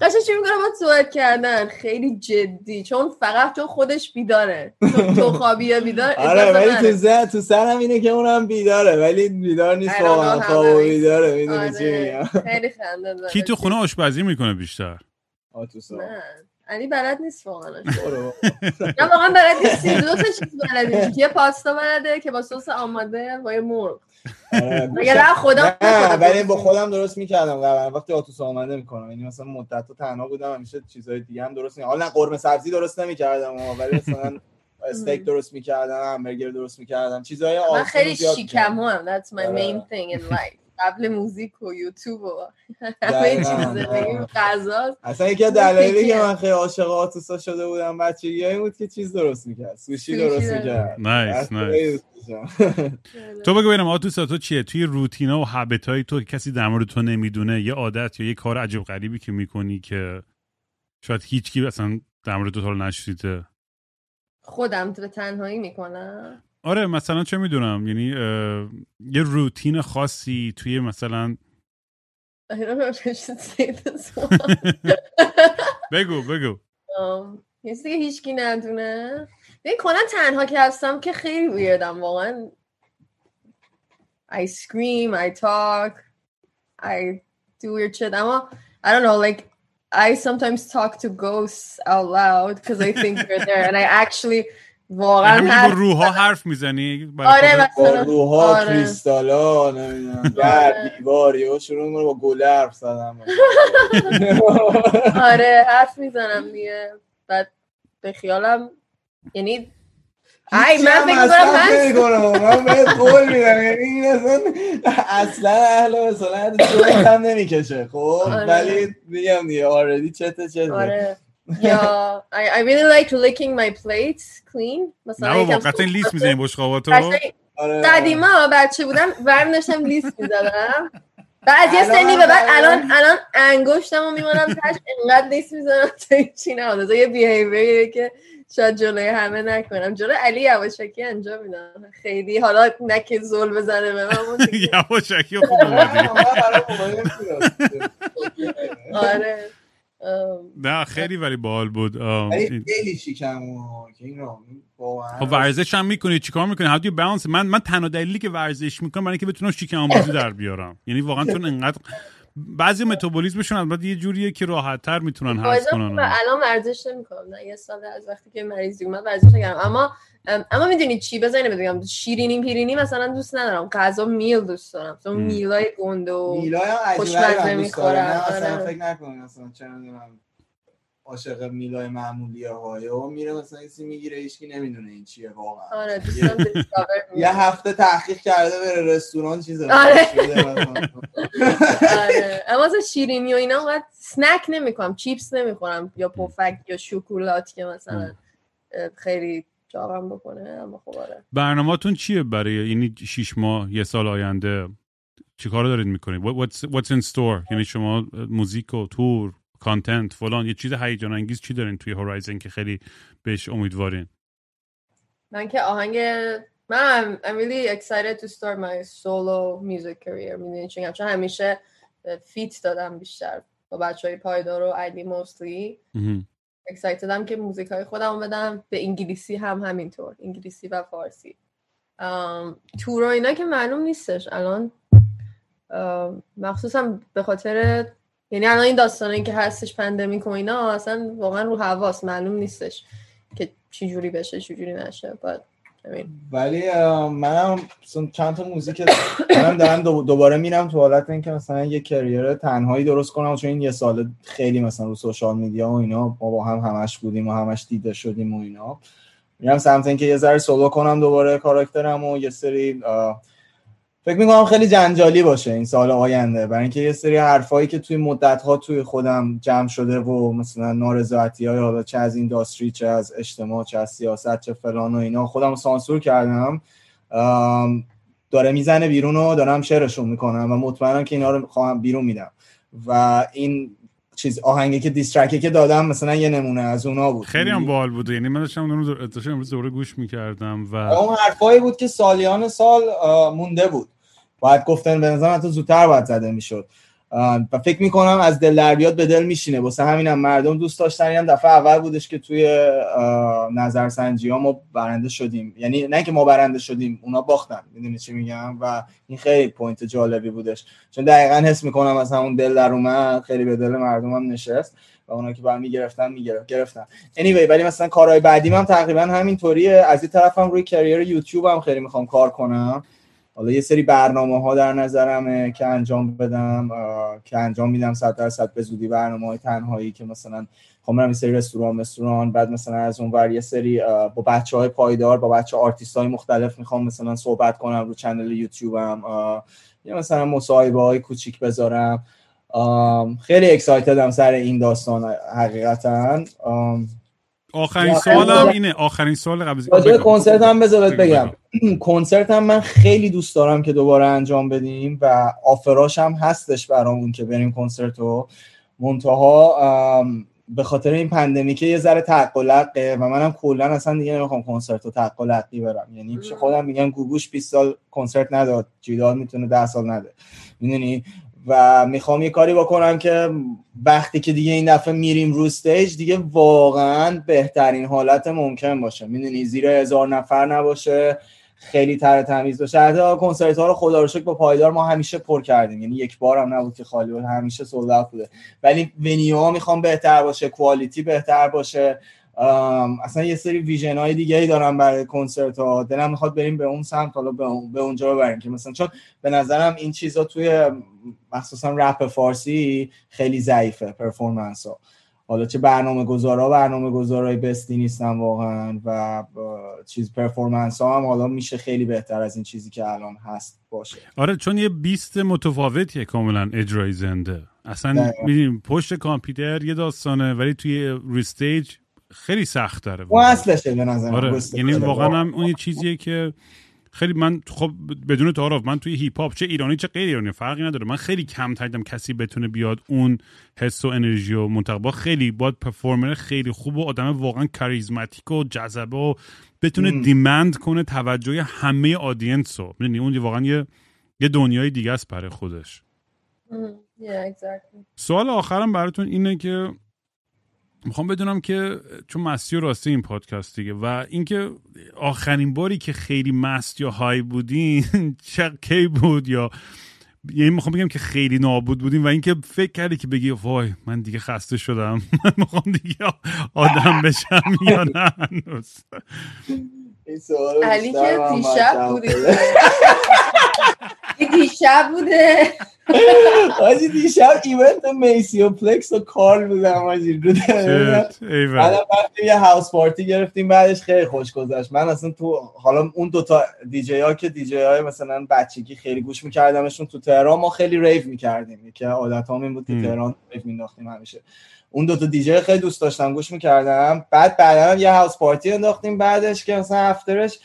قشنگ شروع می‌کنم با صحبت کردن. خیلی جدی. چون فقط تو خودش بیداره. چون تو خوابی یا بیدار؟ آره ولی. تو زن تو سرم اینه که اونم بیداره ولی بیدار نیست واقعا. خواب و بیداره می‌دونی چی آره. میگم. خیلی خنده داره کی تو خونه آشپزی می‌کنه بیشتر؟ آتوسا. من علی بلد نیست واقعا. نه واقعا بلد نیستی دو تا چیز بلدی که یه پاستا بلده که با سس آماده با یه مرغ نه خودم نه ولی با خودم درست می‌کردم قبلا وقتی آتوس آماده می‌کنم یعنی مثلا مدت تنها بودم همیشه چیزهای دیگه هم درست می‌کردم حالا قرمه سبزی درست نمی‌کردم ولی مثلا استیک درست می‌کردم همبرگر درست می‌کردم چیزهای من خیلی شیکم هم that's my main thing in life. قبل موزیک و یوتیوب و همه. چیز غذا اصلا یکی از دلایلی که من خیلی عاشق آتوسا شده بودم بچگی این بود که چیز درست می‌کرد. سوشی درست. می‌کرد. نایس نایس تو بگو ببینم آتوسا تو چیه؟ توی روتینا و هابیت های تو کسی در مورد تو نمی‌دونه؟ یه عادت یا یه کار عجیب غریبی که می‌کنی که شاید هیچکی اصلا در مورد تو نشنیده؟ خودم به تنهایی می‌کنم. آره مثلا چه می‌دونم یعنی یه روتین خاصی توی مثلا. بگو بگو Um, یه که هیچکی ندونه ببین کلا تنها که هستم که خیلی ویردم واقعا I scream, I talk, I do weird shit اما I don't know like I sometimes talk to ghosts out loud because I think they're there and I actually واقعا همینجور با حرف روحا حرف می‌زنی؟ آره؟ مثلا روحا آره. کریستالا نمی‌دونم آره. در دیوار یهو شروع با گله حرف زدن. آره حرف می‌زنم دیگه. بعد به خیالم یعنی ای من فکر کنم من بهت قول میدم. یعنی این اصلا اصلا اهل مثلا هم نمی‌کشه خب؟ آره. ولی میگم دیگه آردی چته چته. آره. یا I, I really like licking my plates clean. مثلا نه بابا یکم قطعا لیست می‌زنی بشقاباتو. قدیما بچه بودم برم داشتم لیست می‌زدم بعد یه سنی به بعد الان الان انگشتم رو میمونم تش انقدر لیست می‌زنم تا چی نمونده یه بیهیویریه که شاید جلوی همه نکنم جلوی علی یواشکی انجام میدم خیلی حالا نه که زل بزنه به من. یواشکی خوب. آره نه خیلی ولی باحال بود. خیلی شیکم خب ورزش هم می‌کنی چیکار می‌کنی؟ You balance من من تنها دلیلی که ورزش می‌کنم برای اینکه بتونم شیکم بازی در بیارم. یعنی واقعا چون انقدر بعضی متابولیسمشون البته یه جوریه که راحت تر می‌تونن حذف کنن و الان ورزش نمی‌کنم نه یه سال از وقتی که مریضی اومد ورزش نکردم اما ام، اما می‌دونی چی بزنی بگم شیرینی پیرینی مثلا دوست ندارم غذا میل دوست دارم م. میلای گنده و خوشمزه. می‌خورم. اصلا آره. فکر نکنین اصلا چه می‌دونم عاشق میلای معمولی های و میره مثلا کسی می‌گیره هیچکی نمی‌دونه این چیه واقعا. آره یه هفته تحقیق کرده بره رستوران چیز آره. آره. اما مثلا شیرینی و اینا اونقدر سنک نمی‌کنم چیپس نمی‌خورم یا پفک یا شکلات که مثلا خیلی جاغم بکنه اما خب آره. برنامهتون چیه برای یعنی شیش ماه یه سال آینده؟ چیکار دارید می‌کنید؟ What- what's, what's in store یعنی شما موزیک و تور؟ content فلان یه چیز هیجان انگیز چی دارین توی horizon که خیلی بهش امیدوارین؟ من که آهنگ من I'm really excited to start my solo music career. می‌دونی؟ چون همیشه feat دادم بیشتر با بچه های پایدار و علی مهم. excited م که موزیک های خودم بدم به انگلیسی هم همینطور انگلیسی و فارسی. تور و اینا که معلوم نیستش. الان مخصوصا به خاطر یعنی الان این داستانی که هستش pandemic و اینا اصلا واقعا رو هواس معلوم نیستش که چی جوری بشه چی جوری نشه mean, ولی مثلا چند تا موزیک منم دارم دو- دوباره میرم تو حالت اینکه مثلا یه career تنهایی درست کنم چون این یه سال خیلی مثلا رو social media و اینا ما با هم همش بودیم و همش دیده شدیم و اینا. میرم سمت اینکه یه ذره سولو کنم دوباره کاراکترم و یه سری فکر می‌کنم خیلی جنجالی باشه این سال آینده. برای اینکه یه سری حرفایی که توی مدت ها توی خودم جمع شده و مثلا نارضایتی های حالا چه از اینداستری چه از اجتماع چه از سیاست چه فلان و اینا خودم سانسور کردم. داره می‌زنه بیرون و دارم شعرشون می‌کنم و مطمئنم که اینا رو خواهم بیرون میدم. و این چیز آهنگی که دیسترکه که دادم مثلا یه نمونه از اونا بود. خیلی هم باحال بوده یعنی من داشتم اون رو امروز دوره گوش می‌کردم و اون حرفایی بود که سالیان سال مونده بود. باید گفتن به نظر من تو زودتر باید زده می‌شد. و فکر می‌کنم از دل در به دل میشینه. واسه همینم مردم دوست داشتن. هم دفعه اول بودش که توی نظرسنجی ها ما برنده شدیم. یعنی نه که ما برنده شدیم اونا باختن. می‌دونی چی میگم؟ و این خیلی پوینت جالبی بودش. چون دقیقا حس می‌کنم از همون دل در اومد. خیلی به دل مردم هم نشست. و اونا که برام می‌گرفتن می‌گرفت گرفتن. Anyway ولی مثلا کارهای بعدیم هم تقریبا همینطوریه. از این طرفم روی career یوتیوب هم خیلی می‌خوام کار کنم. حالا یه سری برنامه ها در نظرمه که انجام بدم که انجام میدم صد درصد به زودی برنامه های تنهایی که مثلا خب یه سری رستوران رستوران بعد مثلا از اون ور یه سری با بچه های پایدار با بچه آرتیست های مختلف می‌خوام مثلا صحبت کنم رو channel یوتیوبم یا مثلا مصاحبه های کوچیک بذارم. خیلی اکسایتدم سر این داستان حقیقتا. آخرین سوالم اینه. آخرین سوال قبل از کنسرت هم بذارت بگم. کنسرت هم من خیلی دوست دارم که دوباره انجام بدیم و آفراش هم هستش برامون که بریم کنسرت رو منتها به خاطر این پندمی که یه ذره تقلقه و منم کلا اصلا دیگه نمی‌خوام کنسرت رو تقلقی برم. یعنی خودم میگم گوگوش 20 سال کنسرت نداد. جیدال می‌تونه 10 سال نده. می‌دونی؟ و می‌خوام یه کاری بکنم که وقتی که دیگه این دفعه میریم رو stage دیگه واقعا بهترین حالت ممکن باشه. می‌دونی زیر هزار نفر نباشه خیلی تر تمیز باشه. حتی کنسرت ها رو خدا رو شکر با پایدار ما همیشه پر کردیم. یعنی یک بار هم نبود که خالی بود همیشه sold بوده. ولی venue ها می‌خوام بهتر باشه quality بهتر باشه. اصلا یه سری vision های دیگه ای دارم برای کنسرت ها دلم می‌خواد بریم به اون سمت حالا به, اون، به اونجا ببریم که مثلا چون به نظرم این چیزا توی مخصوصا رپ فارسی خیلی ضعیفه performance ها. حالا چه برنامه گذارا برنامه گذارای best ی نیستن واقعا و چیز performance ها هم حالا میشه خیلی بهتر از این چیزی که الان هست باشه. آره چون یه beast متفاوتیه کاملا اجرای زنده. اصلا می‌دونیم پشت کامپیوتر یه داستانه ولی توی روی stage خیلی سخت داره. اون اصلشه به نظر آره. یعنی واقعا هم اون یه چیزیه که خیلی من خب بدون تعارف من توی هیپ هاپ چه ایرانی چه غیر ایرانی فرقی نداره. من خیلی کم دیدم کسی بتونه بیاد اون حس و انرژی و منتقبا خیلی باید performer خیلی خوب و آدم واقعا کاریزماتیک و جذبه و بتونه ام. demand کنه توجه همه audience رو. می‌دونی؟ اون واقعا یه یه دنیای دیگه است برای خودش. سوال آخرم براتون اینه که می‌خوام بدونم که چون مستی و راستی این پادکست دیگه و اینکه آخرین باری که خیلی مست یا های بودین چه کی بود یا یعنی می‌خوام بگم که خیلی نابود بودیم و اینکه فکر کردی که بگی وای من دیگه خسته شدم. من می‌خوام دیگه آدم بشم یا نه؟ علی که دیشب بوده. دیشب بوده. آجی دیشب ایونت Maceo Plex و کارل بودم آجی رو بعد یه house party گرفتیم بعدش خیلی خوش گذشت. من اصلا تو حالا اون دوتا دیجی ها که دیجی های مثلا بچگی خیلی گوش میکردمشون تو تهران ما خیلی rave می‌کردیم. که عادت هم این بود که تهران rave مینداختیم همیشه. اون دوتا دیجی خیلی دوست داشتم گوش می‌کردم. بعد بعدا یه house party انداختیم بعدش که مثلا after ش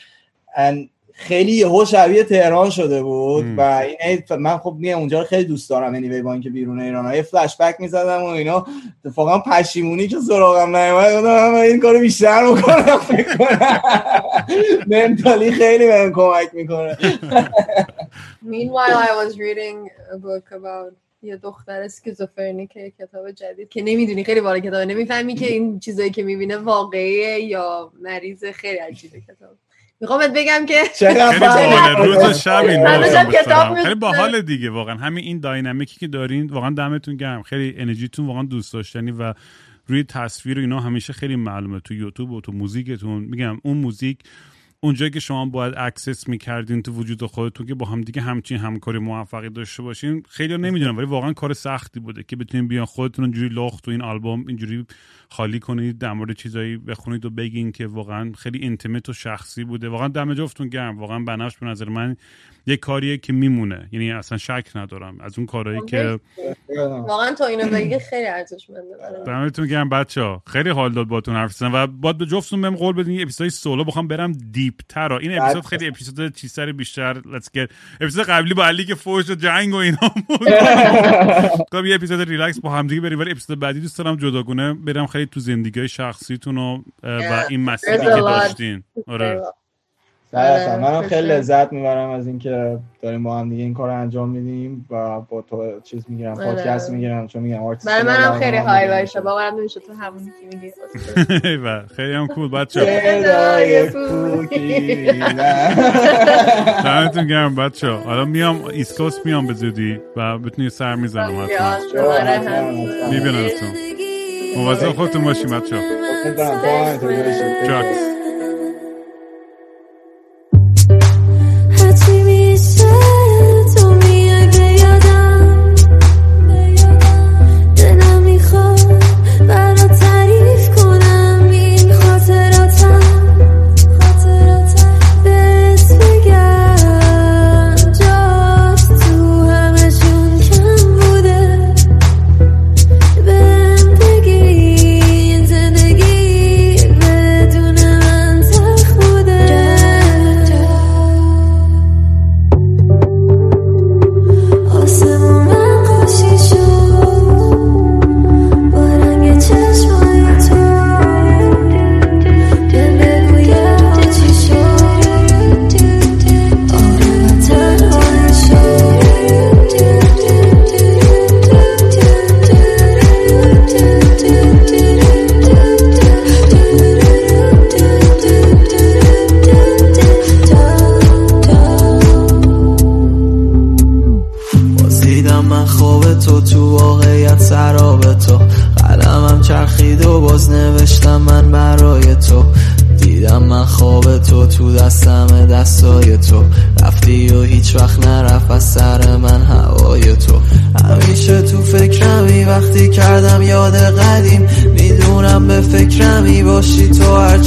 خیلی یهو شبیه تهران شده بود و این من خب میام اونجا رو خیلی دوست دارم یعنی با اینکه بیرون ایران های فلش بک می‌زدم و اینا. اتفاقا پشیمونی که سراغم نیومد گفتم این کارو بیشتر می‌کنم فکر کنم. منتالی خیلی بهم کمک می‌کنه. Meanwhile I was reading a book about یه دختر اسکیزوفرنی که کتاب جدید که نمی‌دونی خیلی بالا کتاب نمی‌فهمی که این چیزایی که می‌بینه واقعیه یا مریض خیلی عجیبه کتاب. می‌خوام بگم که خیلی روز شب این خیلی باحال دیگه واقعا. همین این dynamic ی که دارین واقعا دمتون گرم. خیلی انرژیتون واقعا دوست داشتنی و روی تصویر و اینا همیشه خیلی معلومه. تو یوتیوب و تو موزیکتون. میگم اون موزیک اونجایی که شما باید access می‌کردین تو وجود خودتون که با هم دیگه همچین همکاری موفقی داشته باشین خیلی نمی‌دونم ولی واقعا کار سختی بوده که بتونین بیان خودتون اینجوری لخت تو این آلبوم اینجوری خالی کنید در مورد چیزایی بخونید و بگین که واقعا خیلی intimate و شخصی بوده. واقعا دم جفتون گرم واقعا بنفش به نظر من یه کاریه که میمونه. یعنی اصلا شک ندارم. از اون کارهایی که واقعا تو اینو بگی خیلی ارزشمنده دمتون گرم بچا خیلی حال داد باتون حرف و باید به جفتتون بهم قول بدین اپیزود سولو بخوام برم deep تر این اپیزود خیلی اپیزود چیزتر بیشتر let's get اپیزود قبلی با علی که فوش و جنگ و اینا بود. خب یه اپیزود ریلکس با هم دیگه بریم ولی اپیزود بعدی دوست دارم جداگونه برم خیلی تو زندگی شخصیتون و, و این مسیری که داشتین. آره. دقیقاً آره، منم for خیلی. لذت می‌برم از اینکه داریم با هم دیگه این کار رو انجام میدیم و با تو چیز می‌گیرم آره. پادکست می‌گیرم چون میگم آرتیست برای منم خیلی هم های. باشه باورم نمیشه تو همون که میگی و خیلی هم کول بچه. دمتون گرم بچه حالا میام ایست کوست میام به زودی و بتونی سر می‌زنم حتما آره، میبینمتون مواظب خودتون باشیم بچه تو هم. جاکس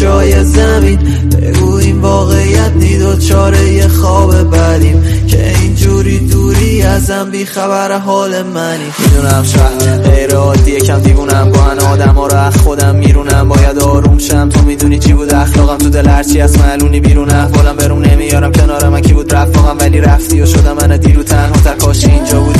جای زمین. بگو این واقعیت نید و چاره یه خواب بدیم. که اینجوری دوری ازم بی خبر حال منی. می‌دونم شهر غیر عادیه کم دیوونم. گاهن آدم ها رو از خودم میرونم. باید آروم شم. تو می‌دونی چی بود اخلاقم. تو دل هرچی از معلونی بیرون. احوالم برون نمیارم. کنار من کی بود رفاقم. ولی رفتی و شدم من دیرو تنها. تر کاش اینجا بود